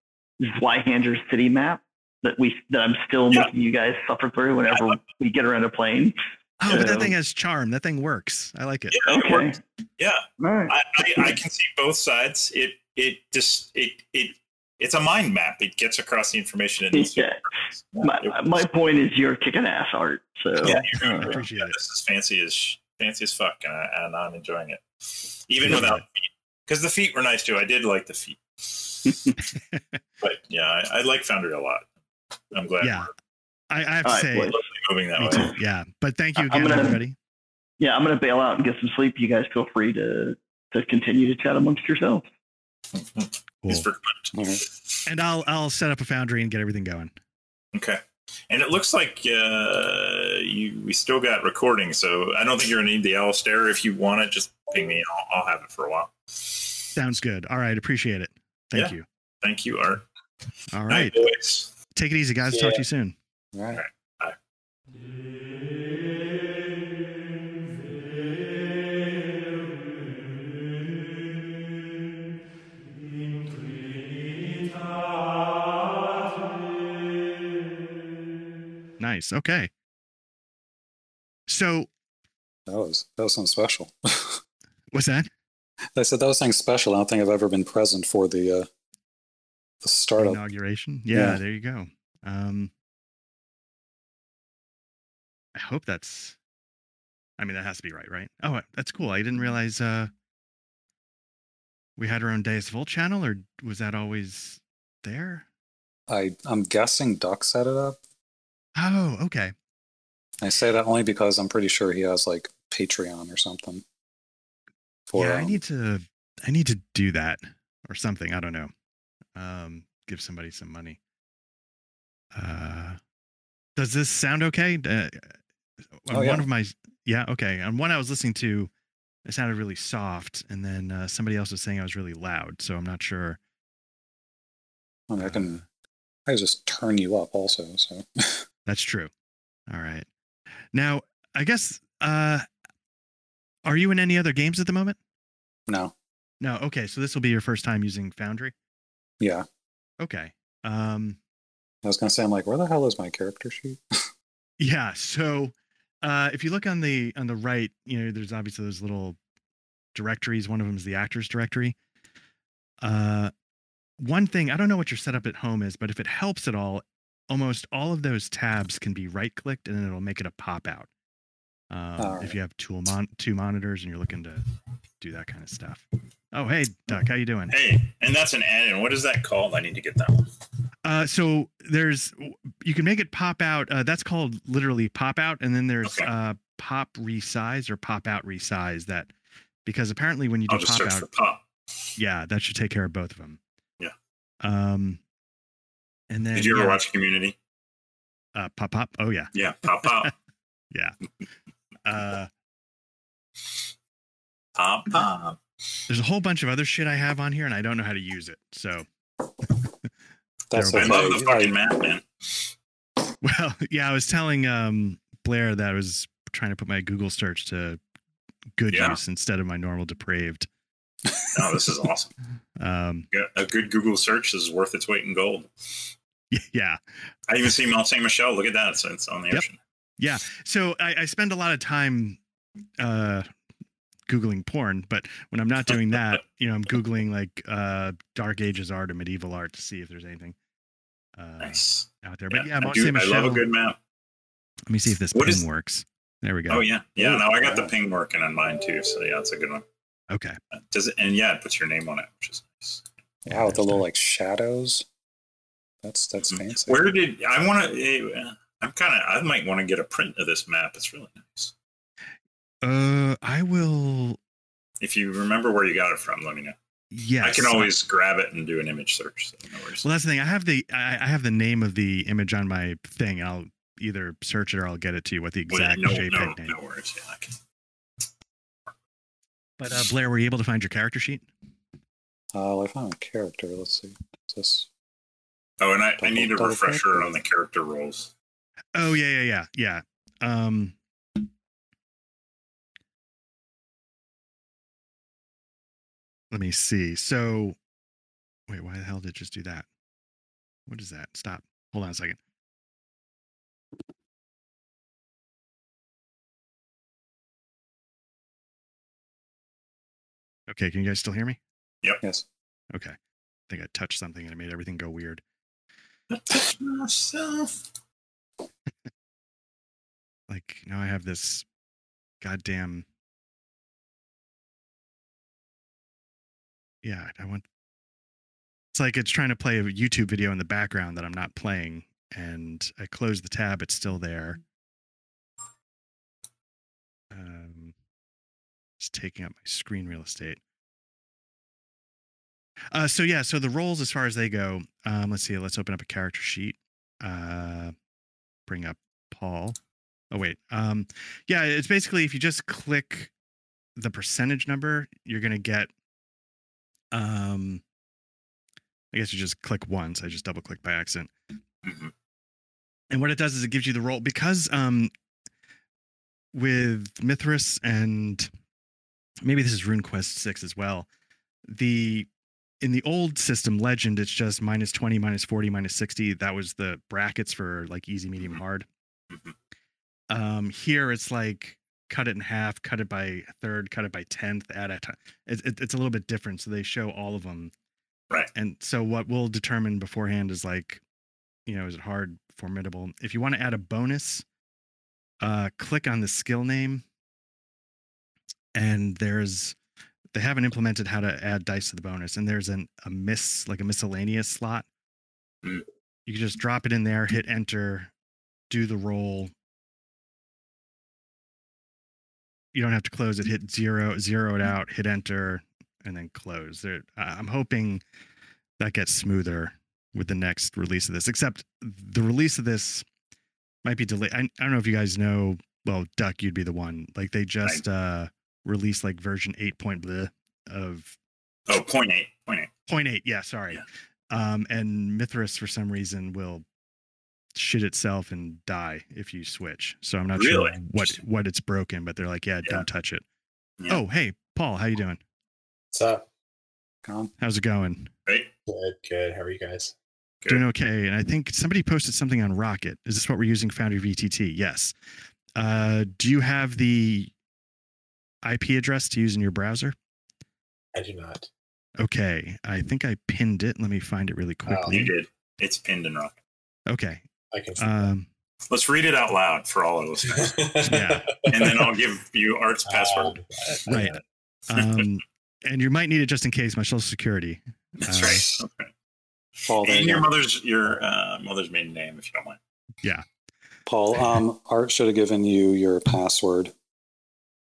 Zweihander city map that we that I'm still Yeah. making you guys suffer through whenever we get around a plane. Oh, but that thing has charm. That thing works. I like it. Yeah, Okay. works. Yeah, All right. I, I, I can see both sides. It it just it it it's a mind map. It gets across the information. It needs to. Yeah. My, my point is you're kicking ass, Art. So Yeah, I you're- appreciate it. This is fancy as fancy as fuck, and, I, and I'm enjoying it, even Yeah. without feet. Because the feet were nice too. I did like the feet, but yeah, I, I like Foundry a lot. I'm glad Yeah. I, I have to All right, say, boys. we're moving that me way. too. Yeah, but thank you again, gonna- everybody. yeah, I'm gonna bail out and get some sleep. You guys feel free to to continue to chat amongst yourselves. Cool. for All right. And I'll I'll set up a foundry and get everything going. okay. And it looks like uh, you we still got recording, so I don't think you're gonna need the Alistair. If you want it, just ping me. I'll, I'll have it for a while. Sounds good. All right, appreciate it. Thank Yeah. you. Thank you, Art. All right, Night, boys. take it easy, guys. Yeah. Talk to you soon. All right. Nice. Okay. So That was that was something special. what's that? I said that was something special. I don't think I've ever been present for the uh, the startup. inauguration. Yeah, Yeah. there you go. Um, I hope that's. I mean, that has to be right, right? Oh, that's cool. I didn't realize uh, we had our own Deus Vult channel, or was that always there? I I'm guessing Duck set it up. Oh, okay. I say that only because I'm pretty sure he has like Patreon or something. For yeah, I um, need to. I need to do that or something. I don't know. Um, give somebody some money. Uh, does this sound okay? Uh, Oh, yeah. one of my yeah okay on one I was listening to, it sounded really soft, and then uh, somebody else was saying I was really loud. So I'm not sure. I, mean, I uh, can I can just turn you up also. So That's true. All right. Now I guess uh, are you in any other games at the moment? no, No. Okay, so this will be your first time using Foundry. yeah. Okay. Um, I was gonna say I'm like, where the hell is my character sheet? Yeah. So uh, if you look on the on the right, you know, there's obviously those little directories. One of them is the actors directory. Uh, one thing I don't know what your setup at home is, but if it helps at all, almost all of those tabs can be right clicked and then it'll make it a pop out. Um, All If you have two mon- two monitors and you're looking to do that kind of stuff. Oh, hey Duck, how you doing? Hey, and that's an N. And what is that called? I need to get that one. Uh, so there's you can make it pop out. Uh, that's called literally pop out, and then there's Okay. uh, pop resize or pop out resize. That because apparently when you do I'll just pop out, for pop. yeah, that should take care of both of them. Yeah. Um, and then Did you ever yeah, watch Community? uh, pop pop? Oh yeah, Yeah, pop pop. yeah. Uh, pop pop. there's a whole bunch of other shit I have on here, and I don't know how to use it. So, That's There I love the fucking map, man. well, yeah, I was telling um, Blair that I was trying to put my Google search to good Yeah. use instead of my normal depraved. No, this is awesome. Um, Yeah, A good Google search is worth its weight in gold. yeah. I even see Mount Saint Michel. Look at that. It's, it's on the Yep. ocean. Yeah. So I, I spend a lot of time uh, googling porn, but when I'm not doing that, you know, I'm googling like uh, Dark Ages art or medieval art to see if there's anything uh, Nice. out there. But yeah, I, Mont do, Saint I love a good map. Let me see if this What ping is- works. There we go. Oh yeah, yeah. Ooh, No, I got the wow. ping working on mine too. So yeah, it's a good one. Okay. Does it? And yeah, it puts your name on it, which is nice. Yeah, with the little like shadows. That's that's Mhm. fancy. Where did I want to? I'm kind of. I might want to get a print of this map. It's really nice. Uh, I will. If you remember where you got it from, let me know. Yes. I can always grab it and do an image search. So no worries. Well, that's the thing. I have the I, I have the name of the image on my thing. I'll either search it or I'll get it to you. What the Well, exact no, JPEG no, name. no worries. Yeah, I can. But uh, Blair, were you able to find your character sheet? Uh, I found a character. Let's see. Is this Oh, and I, I need a refresher on the character roles. Oh yeah, yeah, yeah, yeah. Um, let me see. So, wait, why the hell did it just do that? What is that? Stop. Hold on a second. Okay, can you guys still hear me? Yep. Yes. Okay. I think I touched something and it made everything go weird. Touch myself. Like now I have this goddamn Yeah, I want It's like it's trying to play a YouTube video in the background that I'm not playing and I close the tab it's still there. Um it's taking up my screen real estate. Uh, so yeah, so the roles as far as they go, um, let's see, let's open up a character sheet. Uh, bring up Paul. Oh wait, um, yeah, it's basically if you just click the percentage number, you're gonna get. Um, I guess you just click once. I just double click by accident, Mhm. and what it does is it gives you the role because um, with Mythras and maybe this is RuneQuest six as well. The in the old system legend it's just minus 20 minus 40 minus 60 that was the brackets for like easy medium Mhm. hard Mhm. Um, here it's like cut it in half, cut it by a third, cut it by tenth, add a. T- it, it, it's a little bit different, so they show all of them. Right. And so what we'll determine beforehand is like, you know, is it hard, formidable? If you want to add a bonus, uh, click on the skill name, and there's they haven't implemented how to add dice to the bonus, and there's an a miss like a miscellaneous slot. Mm. You can just drop it in there, hit enter, do the roll. You don't have to close it. Hit zero, zero it out, hit enter, and then close. There, I'm hoping that gets smoother with the next release of this. Except the release of this might be delayed. I, I don't know if you guys know. Well, Duck, you'd be the one. Like they just uh released like version eight point bleh of Oh, point eight, point eight. point eight. Yeah, sorry. Yeah. Um, and Mythras for some reason will shit itself and die if you switch. So I'm not sure what what it's broken, but they're like, yeah, Yeah. don't touch it. Yeah. Oh, hey, Paul, how you doing? What's up? Gone. How's it going? Right? Good, good. How are you guys? Good. Doing okay. And I think somebody posted something on Rocket. Is this what we're using Foundry VTT? Yes. Uh, do you have the IP address to use in your browser? I do not. Okay. I think I pinned it. Let me find it really Oh. quickly. You did. It's pinned in rock. Okay. I can. Um, Let's read it out loud for all our listeners, yeah. and then I'll give you Art's password. Um, Right. um, and you might need it just in case my social security. That's Uh, right. Okay. Paul, And your go. mother's your uh, mother's maiden name, if you don't mind. Yeah. Paul, um, Art should have given you your password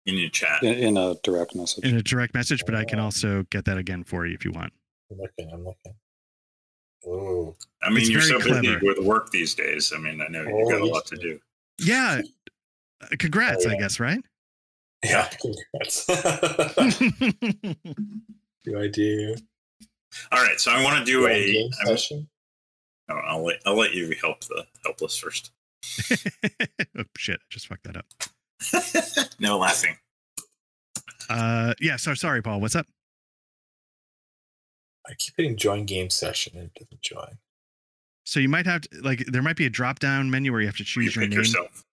In your chat. in, in a direct message. in a direct message, but I can Oh. also get that again for you if you want. I'm looking. I'm looking. Ooh. I mean, It's you're so very busy clever. with work these days. I mean, I know you got a lot to do. Yeah. Uh, Congrats, Oh, I guess, right? Yeah. Congrats. do I do All right, so I want to do One a session. I will let I'll let you help the helpless first. oh shit, I just fucked that up. no laughing. Uh yeah, so sorry, Paul. What's up? I keep hitting join game session and it doesn't join. So you might have to like there might be a drop down menu where you have to You choose your pick name. yourself.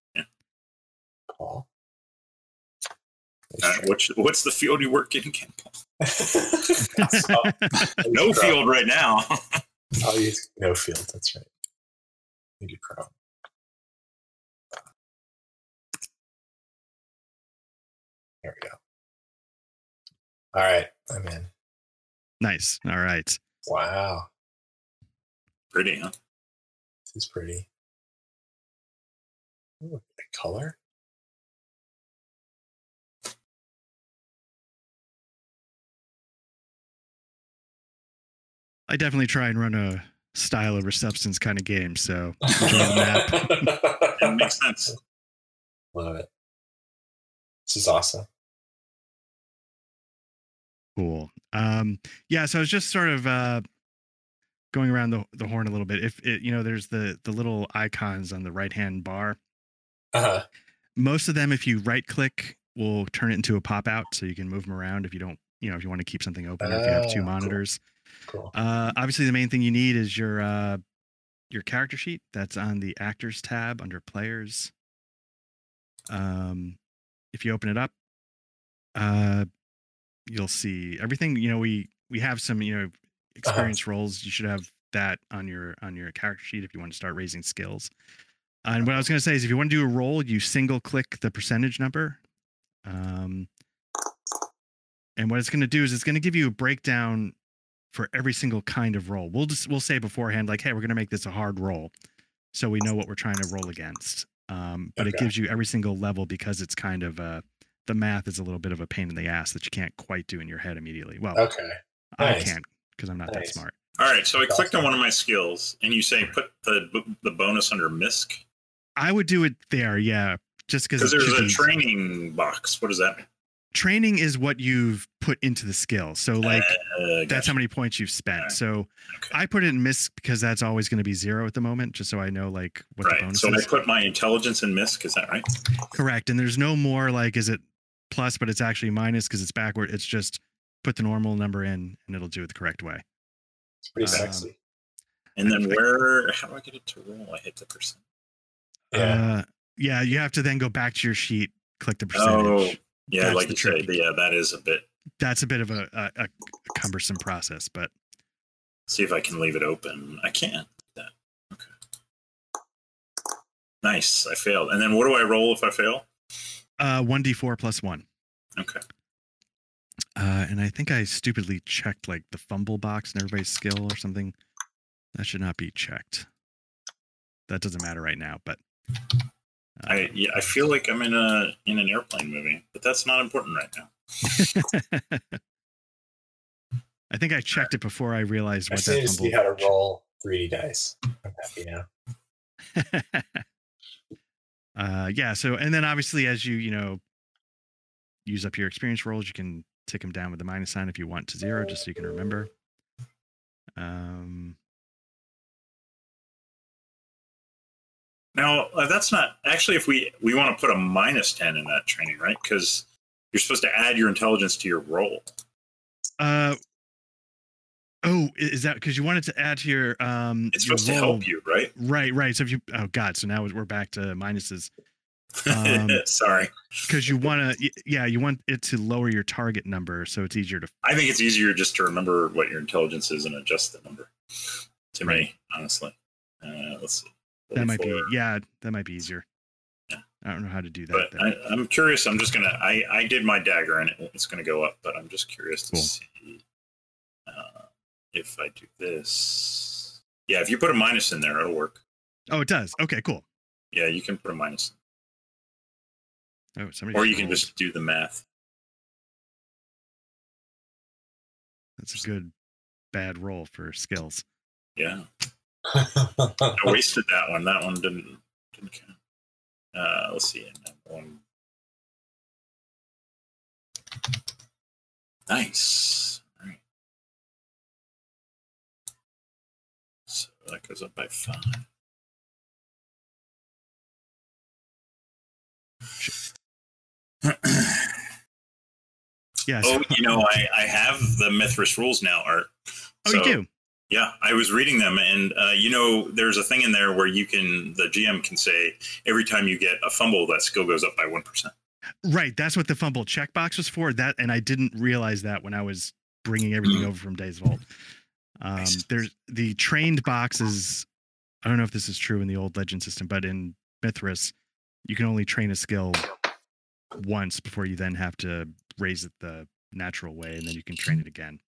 Paul. Uh, what's what's the field you work in, Ken? So, No field right now. I'll use no field. That's right. Thank you, Chrome. There we go. All right, I'm in. Nice. All right. Wow, Pretty, huh? this is pretty. Ooh, the color. I definitely try and run a style over substance kind of game. So enjoy the map. It makes sense. Love it. This is awesome. Cool. Um, yeah, so I was just sort of uh, going around the, the horn a little bit. If it, you know, there's the the little icons on the right hand bar. Uh-huh. Most of them, if you right click, will turn it into a pop out, so you can move them around if you don't, you know, if you want to keep something open, or if you have Oh, two cool. monitors. Cool. Uh, obviously, the main thing you need is your uh, your character sheet. That's on the Actors tab under Players. Um, if you open it up, uh, you'll see everything. You know, we we have some you know experience roles. You should have that on your on your character sheet if you want to start raising skills. And what I was going to say is, if you want to do a roll, you single click the percentage number. Um, and what it's going to do is it's going to give you a breakdown for every single kind of roll. We'll just we'll say beforehand, like, hey, we're going to make this a hard roll, so we know what we're trying to roll against. Um, but it gives you every single level because it's kind of uh, the math is a little bit of a pain in the ass that you can't quite do in your head immediately. Well, Okay. I can't because I'm not that smart. All right, so I clicked on one of my skills, and you say put the the bonus under misc I would do it there, yeah, just because because there's a training box. What does that mean? training is what you've put into the skill. So like Uh, that's gotcha. how many points you've spent. Alright. So Okay. I put it in miss because that's always going to be zero at the moment, just so I know like what the right. bonus So I put my intelligence in misc. Is that right? Correct. And there's no more like is it plus, but it's actually minus because it's backward. It's just put the normal number in and it'll do it the correct way. It's pretty Um, sexy. And then where? How do I get it to roll? I hit the percent. Yeah. Uh, Yeah, you have to then go back to your sheet, click the percentage. Oh, yeah, That's like the you say, yeah, that is a bit. That's a bit of a, a, a cumbersome process, but See if I can leave it open. I can't. That okay. Nice. I failed. And then what do I roll if I fail? Uh, 1d4 plus 1. Okay. Uh, and I think I stupidly checked like the fumble box and everybody's skill or something. That should not be checked. That doesn't matter right now, but uh, I yeah, I feel like I'm in a in an airplane movie, but that's not important right now. I think I checked it before I realized what just need that to see fumble. how to roll 3D dice. I'm happy now. uh, yeah. So, and then obviously, as you you know use up your experience rolls, you can tick them down with the minus sign if you want to zero, just so you can remember. Um, Now uh, that's not actually if we we want to put a minus ten in that training, right? Because you're supposed to add your intelligence to your roll. uh, oh, is that because you wanted to add to your um? It's your supposed to help you, right? Right, right. So if you, oh God, so now we're back to minuses Um, Sorry, because you want to, yeah, you want it to lower your target number so it's easier to. I think it's easier just to remember what your intelligence is and adjust the number. To Right. me, honestly, uh, let's see. That might be, yeah, that might be easier. Yeah. I don't know how to do that. But. I, I'm curious. I'm just gonna. I I did my dagger and it, it's gonna go up. But I'm just curious to Cool. see if I do this. Yeah, if you put a minus in there, it'll work. oh, it does. Okay, cool. Yeah, you can put a minus, Oh, somebody. or you can rolled. just do the math. That's a good bad roll for skills. Yeah, I wasted that one. That one didn't didn't count. Uh, let's see. And then one. Nice. That goes up by five. Yeah. oh, you know, I, I have the Mythras rules now, Art. oh, you do. Yeah, I was reading them, and uh, you know, there's a thing in there where you can, the GM can say every time you get a fumble, that skill goes up by one percent. Right. That's what the fumble checkbox was for. That, and I didn't realize that when I was bringing everything Mm. over from Deus Vult. Um, Nice. there's the trained boxes. I don't know if this is true in the old legend system, but in Mythras, you can only train a skill once before you then have to raise it the natural way, and then you can train it again.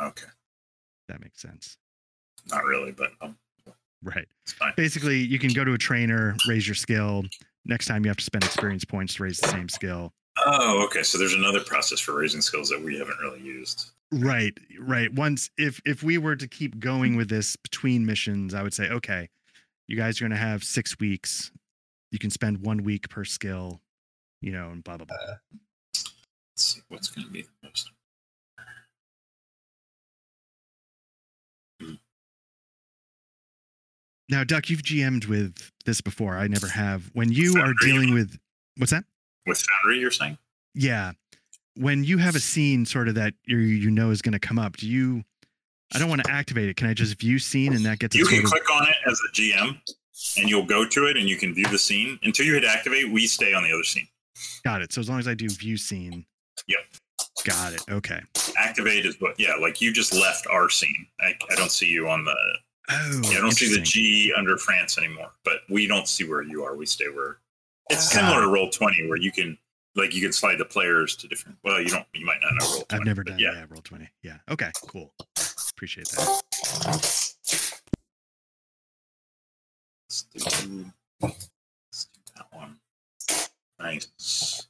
Okay, That makes sense. not really, but um, Right. Basically, you can go to a trainer, raise your skill. Next time, you have to spend experience points to raise the same skill. Oh, okay. So there's another process for raising skills that we haven't really used. Right, right. Once if if we were to keep going with this between missions, I would say, okay, you guys are gonna have six weeks. You can spend one week per skill, you know, and blah blah blah. Uh, let's see what's going to be the most. Now, Duck, you've GM'd with this before. I never have. When you are dealing with what's that? With Foundry, you're saying? Yeah. When you have a scene sort of that you you know is gonna come up, do you I don't want to activate it. Can I just view scene and that gets You can of click on it as a GM, and you'll go to it, and you can view the scene. Until you hit activate, we stay on the other scene. got it. So as long as I do view scene. Yep. Got it. Okay. Activate is what, yeah, like you just left our scene. I, I don't see you on the, Oh, yeah, I don't see the. G under France anymore, but we don't see where you are. We stay where it's Got similar to Roll Twenty, where you can like you can slide the players to different. Well, you don't. You might not know Roll 20. I've never done Yeah, yeah. roll 20. Yeah. Okay, cool. Appreciate that. let's do, let's do that one. Nice.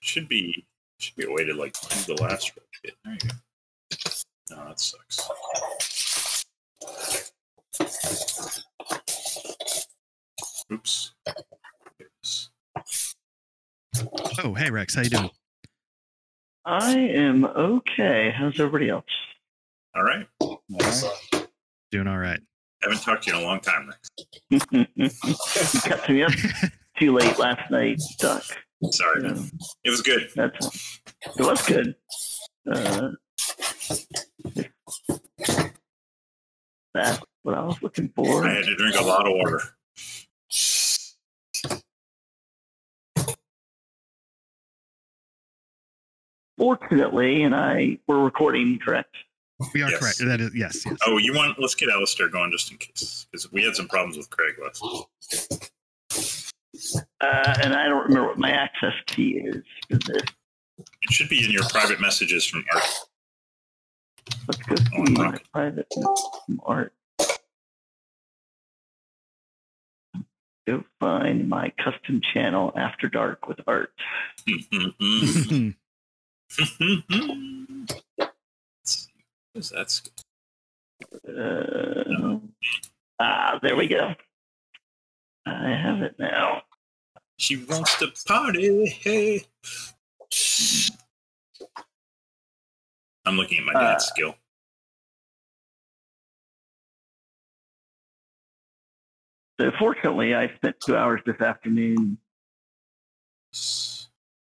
Should be should be a way to like do the last roll. There you go. No, that sucks. Oops. There. Oh, hey Rex, how you doing? I am okay. How's everybody else? All right. Doing all right. Haven't talked to you in a long time, Rex. you cut me up too late last night, Duck. Sorry, man. It was good. that's it was good. Uh, that's what I was looking for. I had to drink a lot of water. Unfortunately, and I we're recording, correct? We are Yes. correct. That is yes, yes. Oh, you want? Let's get Alistair going just in case, because we had some problems with Craig last. Uh, and I don't remember what my access key is for this. It should be in your private messages from Art. Let's go see my private from art. Go find my custom channel after dark with art. That's Uh, ah, there we go. I have it now. she wants to party. Hey. I'm looking at my dad's Uh, skill. So fortunately, I spent two hours this afternoon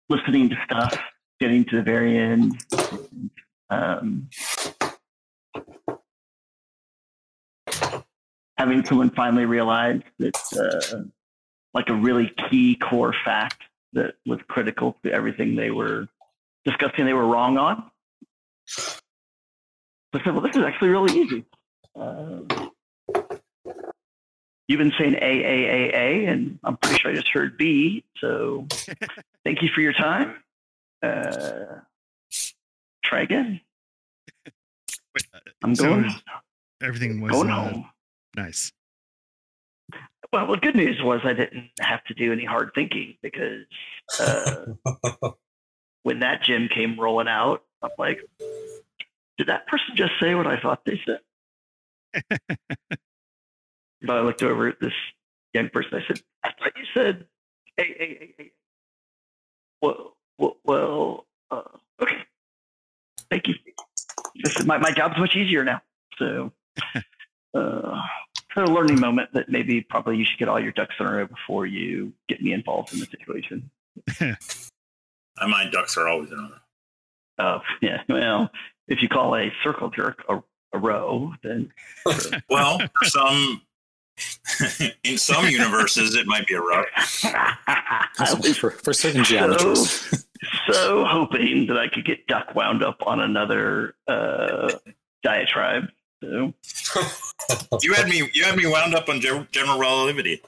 listening to stuff, getting to the very end. Um, having someone finally realize that, uh, like a really key core fact that was critical to everything they were discussing, they were wrong on. I said, well, this is actually really easy. Um, you've been saying A, A, A, A, and I'm pretty sure I just heard B. So thank you for your time. Uh, try again. Wait, uh, I'm So going, Everything was going uh, home. nice. Well, the good news was I didn't have to do any hard thinking because uh, when that gym came rolling out, I'm like, did that person just say what I thought they said? but I looked over at this young person. I said, I thought you said, hey, hey, hey, hey. Well, well, uh, okay. Thank you. I said, my, my job's much easier now. So, uh, a learning moment that maybe probably you should get all your ducks in a row before you get me involved in the situation. Uh, My ducks are always in a row. Oh, yeah. Well, if you call a circle jerk a, a row, then Well, some in some universes it might be a row. I was for, for certain geometries. so hoping that I could get duck wound up on another uh, diatribe. So, You had me you had me wound up on ge- general relativity.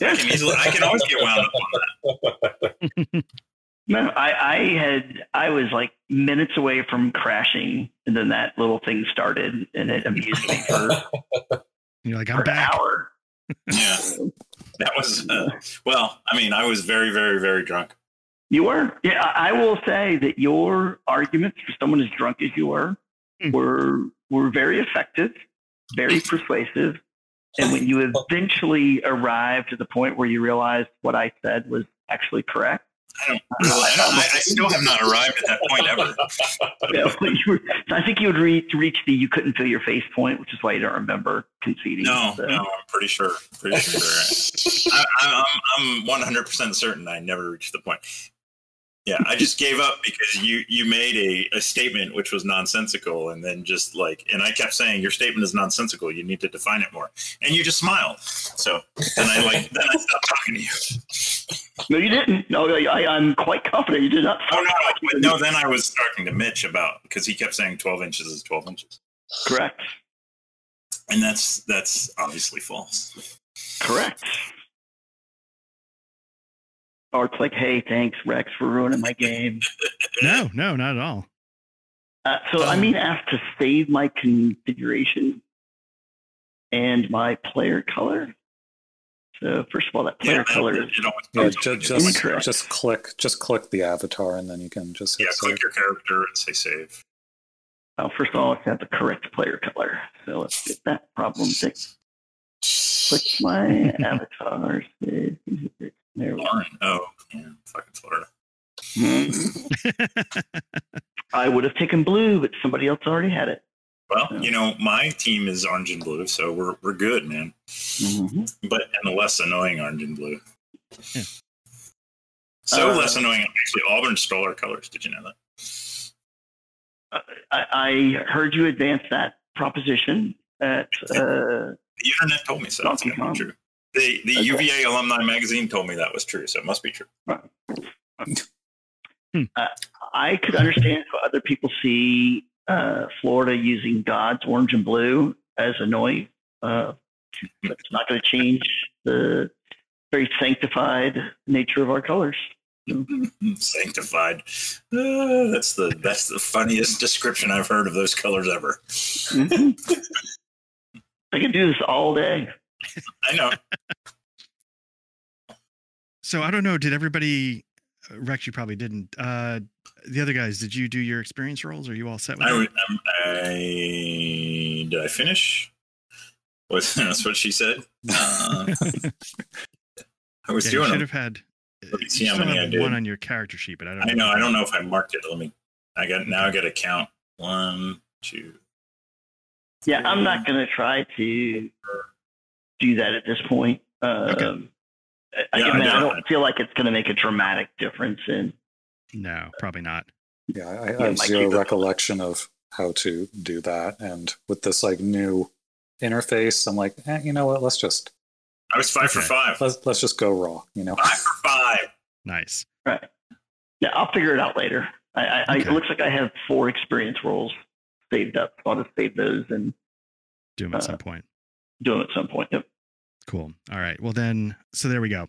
I can easily I can always get wound up on that. no, I, I had I was like minutes away from crashing, and then that little thing started, and it amused me for, You're like, I'm an back. hour. Yeah. That was uh, well, I mean, I was very, very, very drunk. You were. Yeah, I I will say that your arguments for someone as drunk as you were Hmm. were were very effective, very persuasive. And when you eventually arrived to the point where you realized what I said was actually correct, I don't I, don't, I, I still have not arrived at that point ever. know, you were, I think you would reach reach the you couldn't feel your face point, which is why you don't remember conceding. No, So, no, I'm pretty sure. Pretty sure. I, I, I'm, I'm 100% certain I never reached the point. Yeah, I just gave up because you you made a, a statement which was nonsensical, and then just like, and I kept saying your statement is nonsensical. You need to define it more, and you just smiled. So then I like then I stopped talking to you. No, you didn't. No, I, I'm quite confident you did not. Oh no, no, no. Then I was talking to Mitch about because he kept saying 12 inches is 12 inches, Correct. and that's that's obviously false. Correct. Or it's like, hey, thanks, Rex, for ruining my game. No, no, not at all. Uh, so I mean, I have to save my configuration and my player color. So first of all, that player Yeah, color it, is it always Yeah, comes ju- up. just just click just click the avatar and then you can just hit yeah, save. click your character and say save. well, first of all, let's have the correct player color. So let's get that problem fixed. Click my avatar. save. There we go. Oh, yeah, fucking Florida. I would have taken blue, but somebody else already had it. Well, Yeah. you know, my team is orange and blue, so we're we're good, man. Mhm. But and the less annoying orange and blue. Yeah. So Uh, less annoying. Actually, Auburn stole our colors. Did you know that? Uh, I, I heard you advance that proposition at uh, The internet told me so. It's Donkey gotta be Kong. true. The the Okay. UVA alumni magazine told me that was true, so it must be true. I could understand how other people see uh, Florida using God's orange and blue as annoying. Uh, but it's not going to change the very sanctified nature of our colors. Sanctified. Uh, that's the that's the funniest description I've heard of those colors ever. Mhm. I could do this all day. I know. So I don't know. Did everybody? uh, Rex, you probably didn't. Uh, the other guys, did you do your experience rolls? Are you all set with I, that? would- um, I did I finish? What, that's what she said. Uh, I was Yeah, you doing should them. have had. Let me you see how still many have I did. one on your character sheet, but I don't. I know. if I don't know if I marked it. Let me. I got now. I got to count. One, two. Yeah, I'm not going to try to do that at this point. Um, I, Yeah, I, mean, I I don't- don't feel like it's going to make a dramatic difference in. No, probably not. Yeah, I, I have might zero keep it- recollection of how to do that. And with this like new interface, I'm like, eh, you know what? Let's just I was five for five. let's let's just go raw. You know, Five for five. Nice. Right. Yeah, I'll figure it out later. I, I, I, it looks like I have four experience rolls saved up. I'll just save those and Do them at Uh, some point. do them at some point. Yep. Cool. All right. Well, then, so there we go.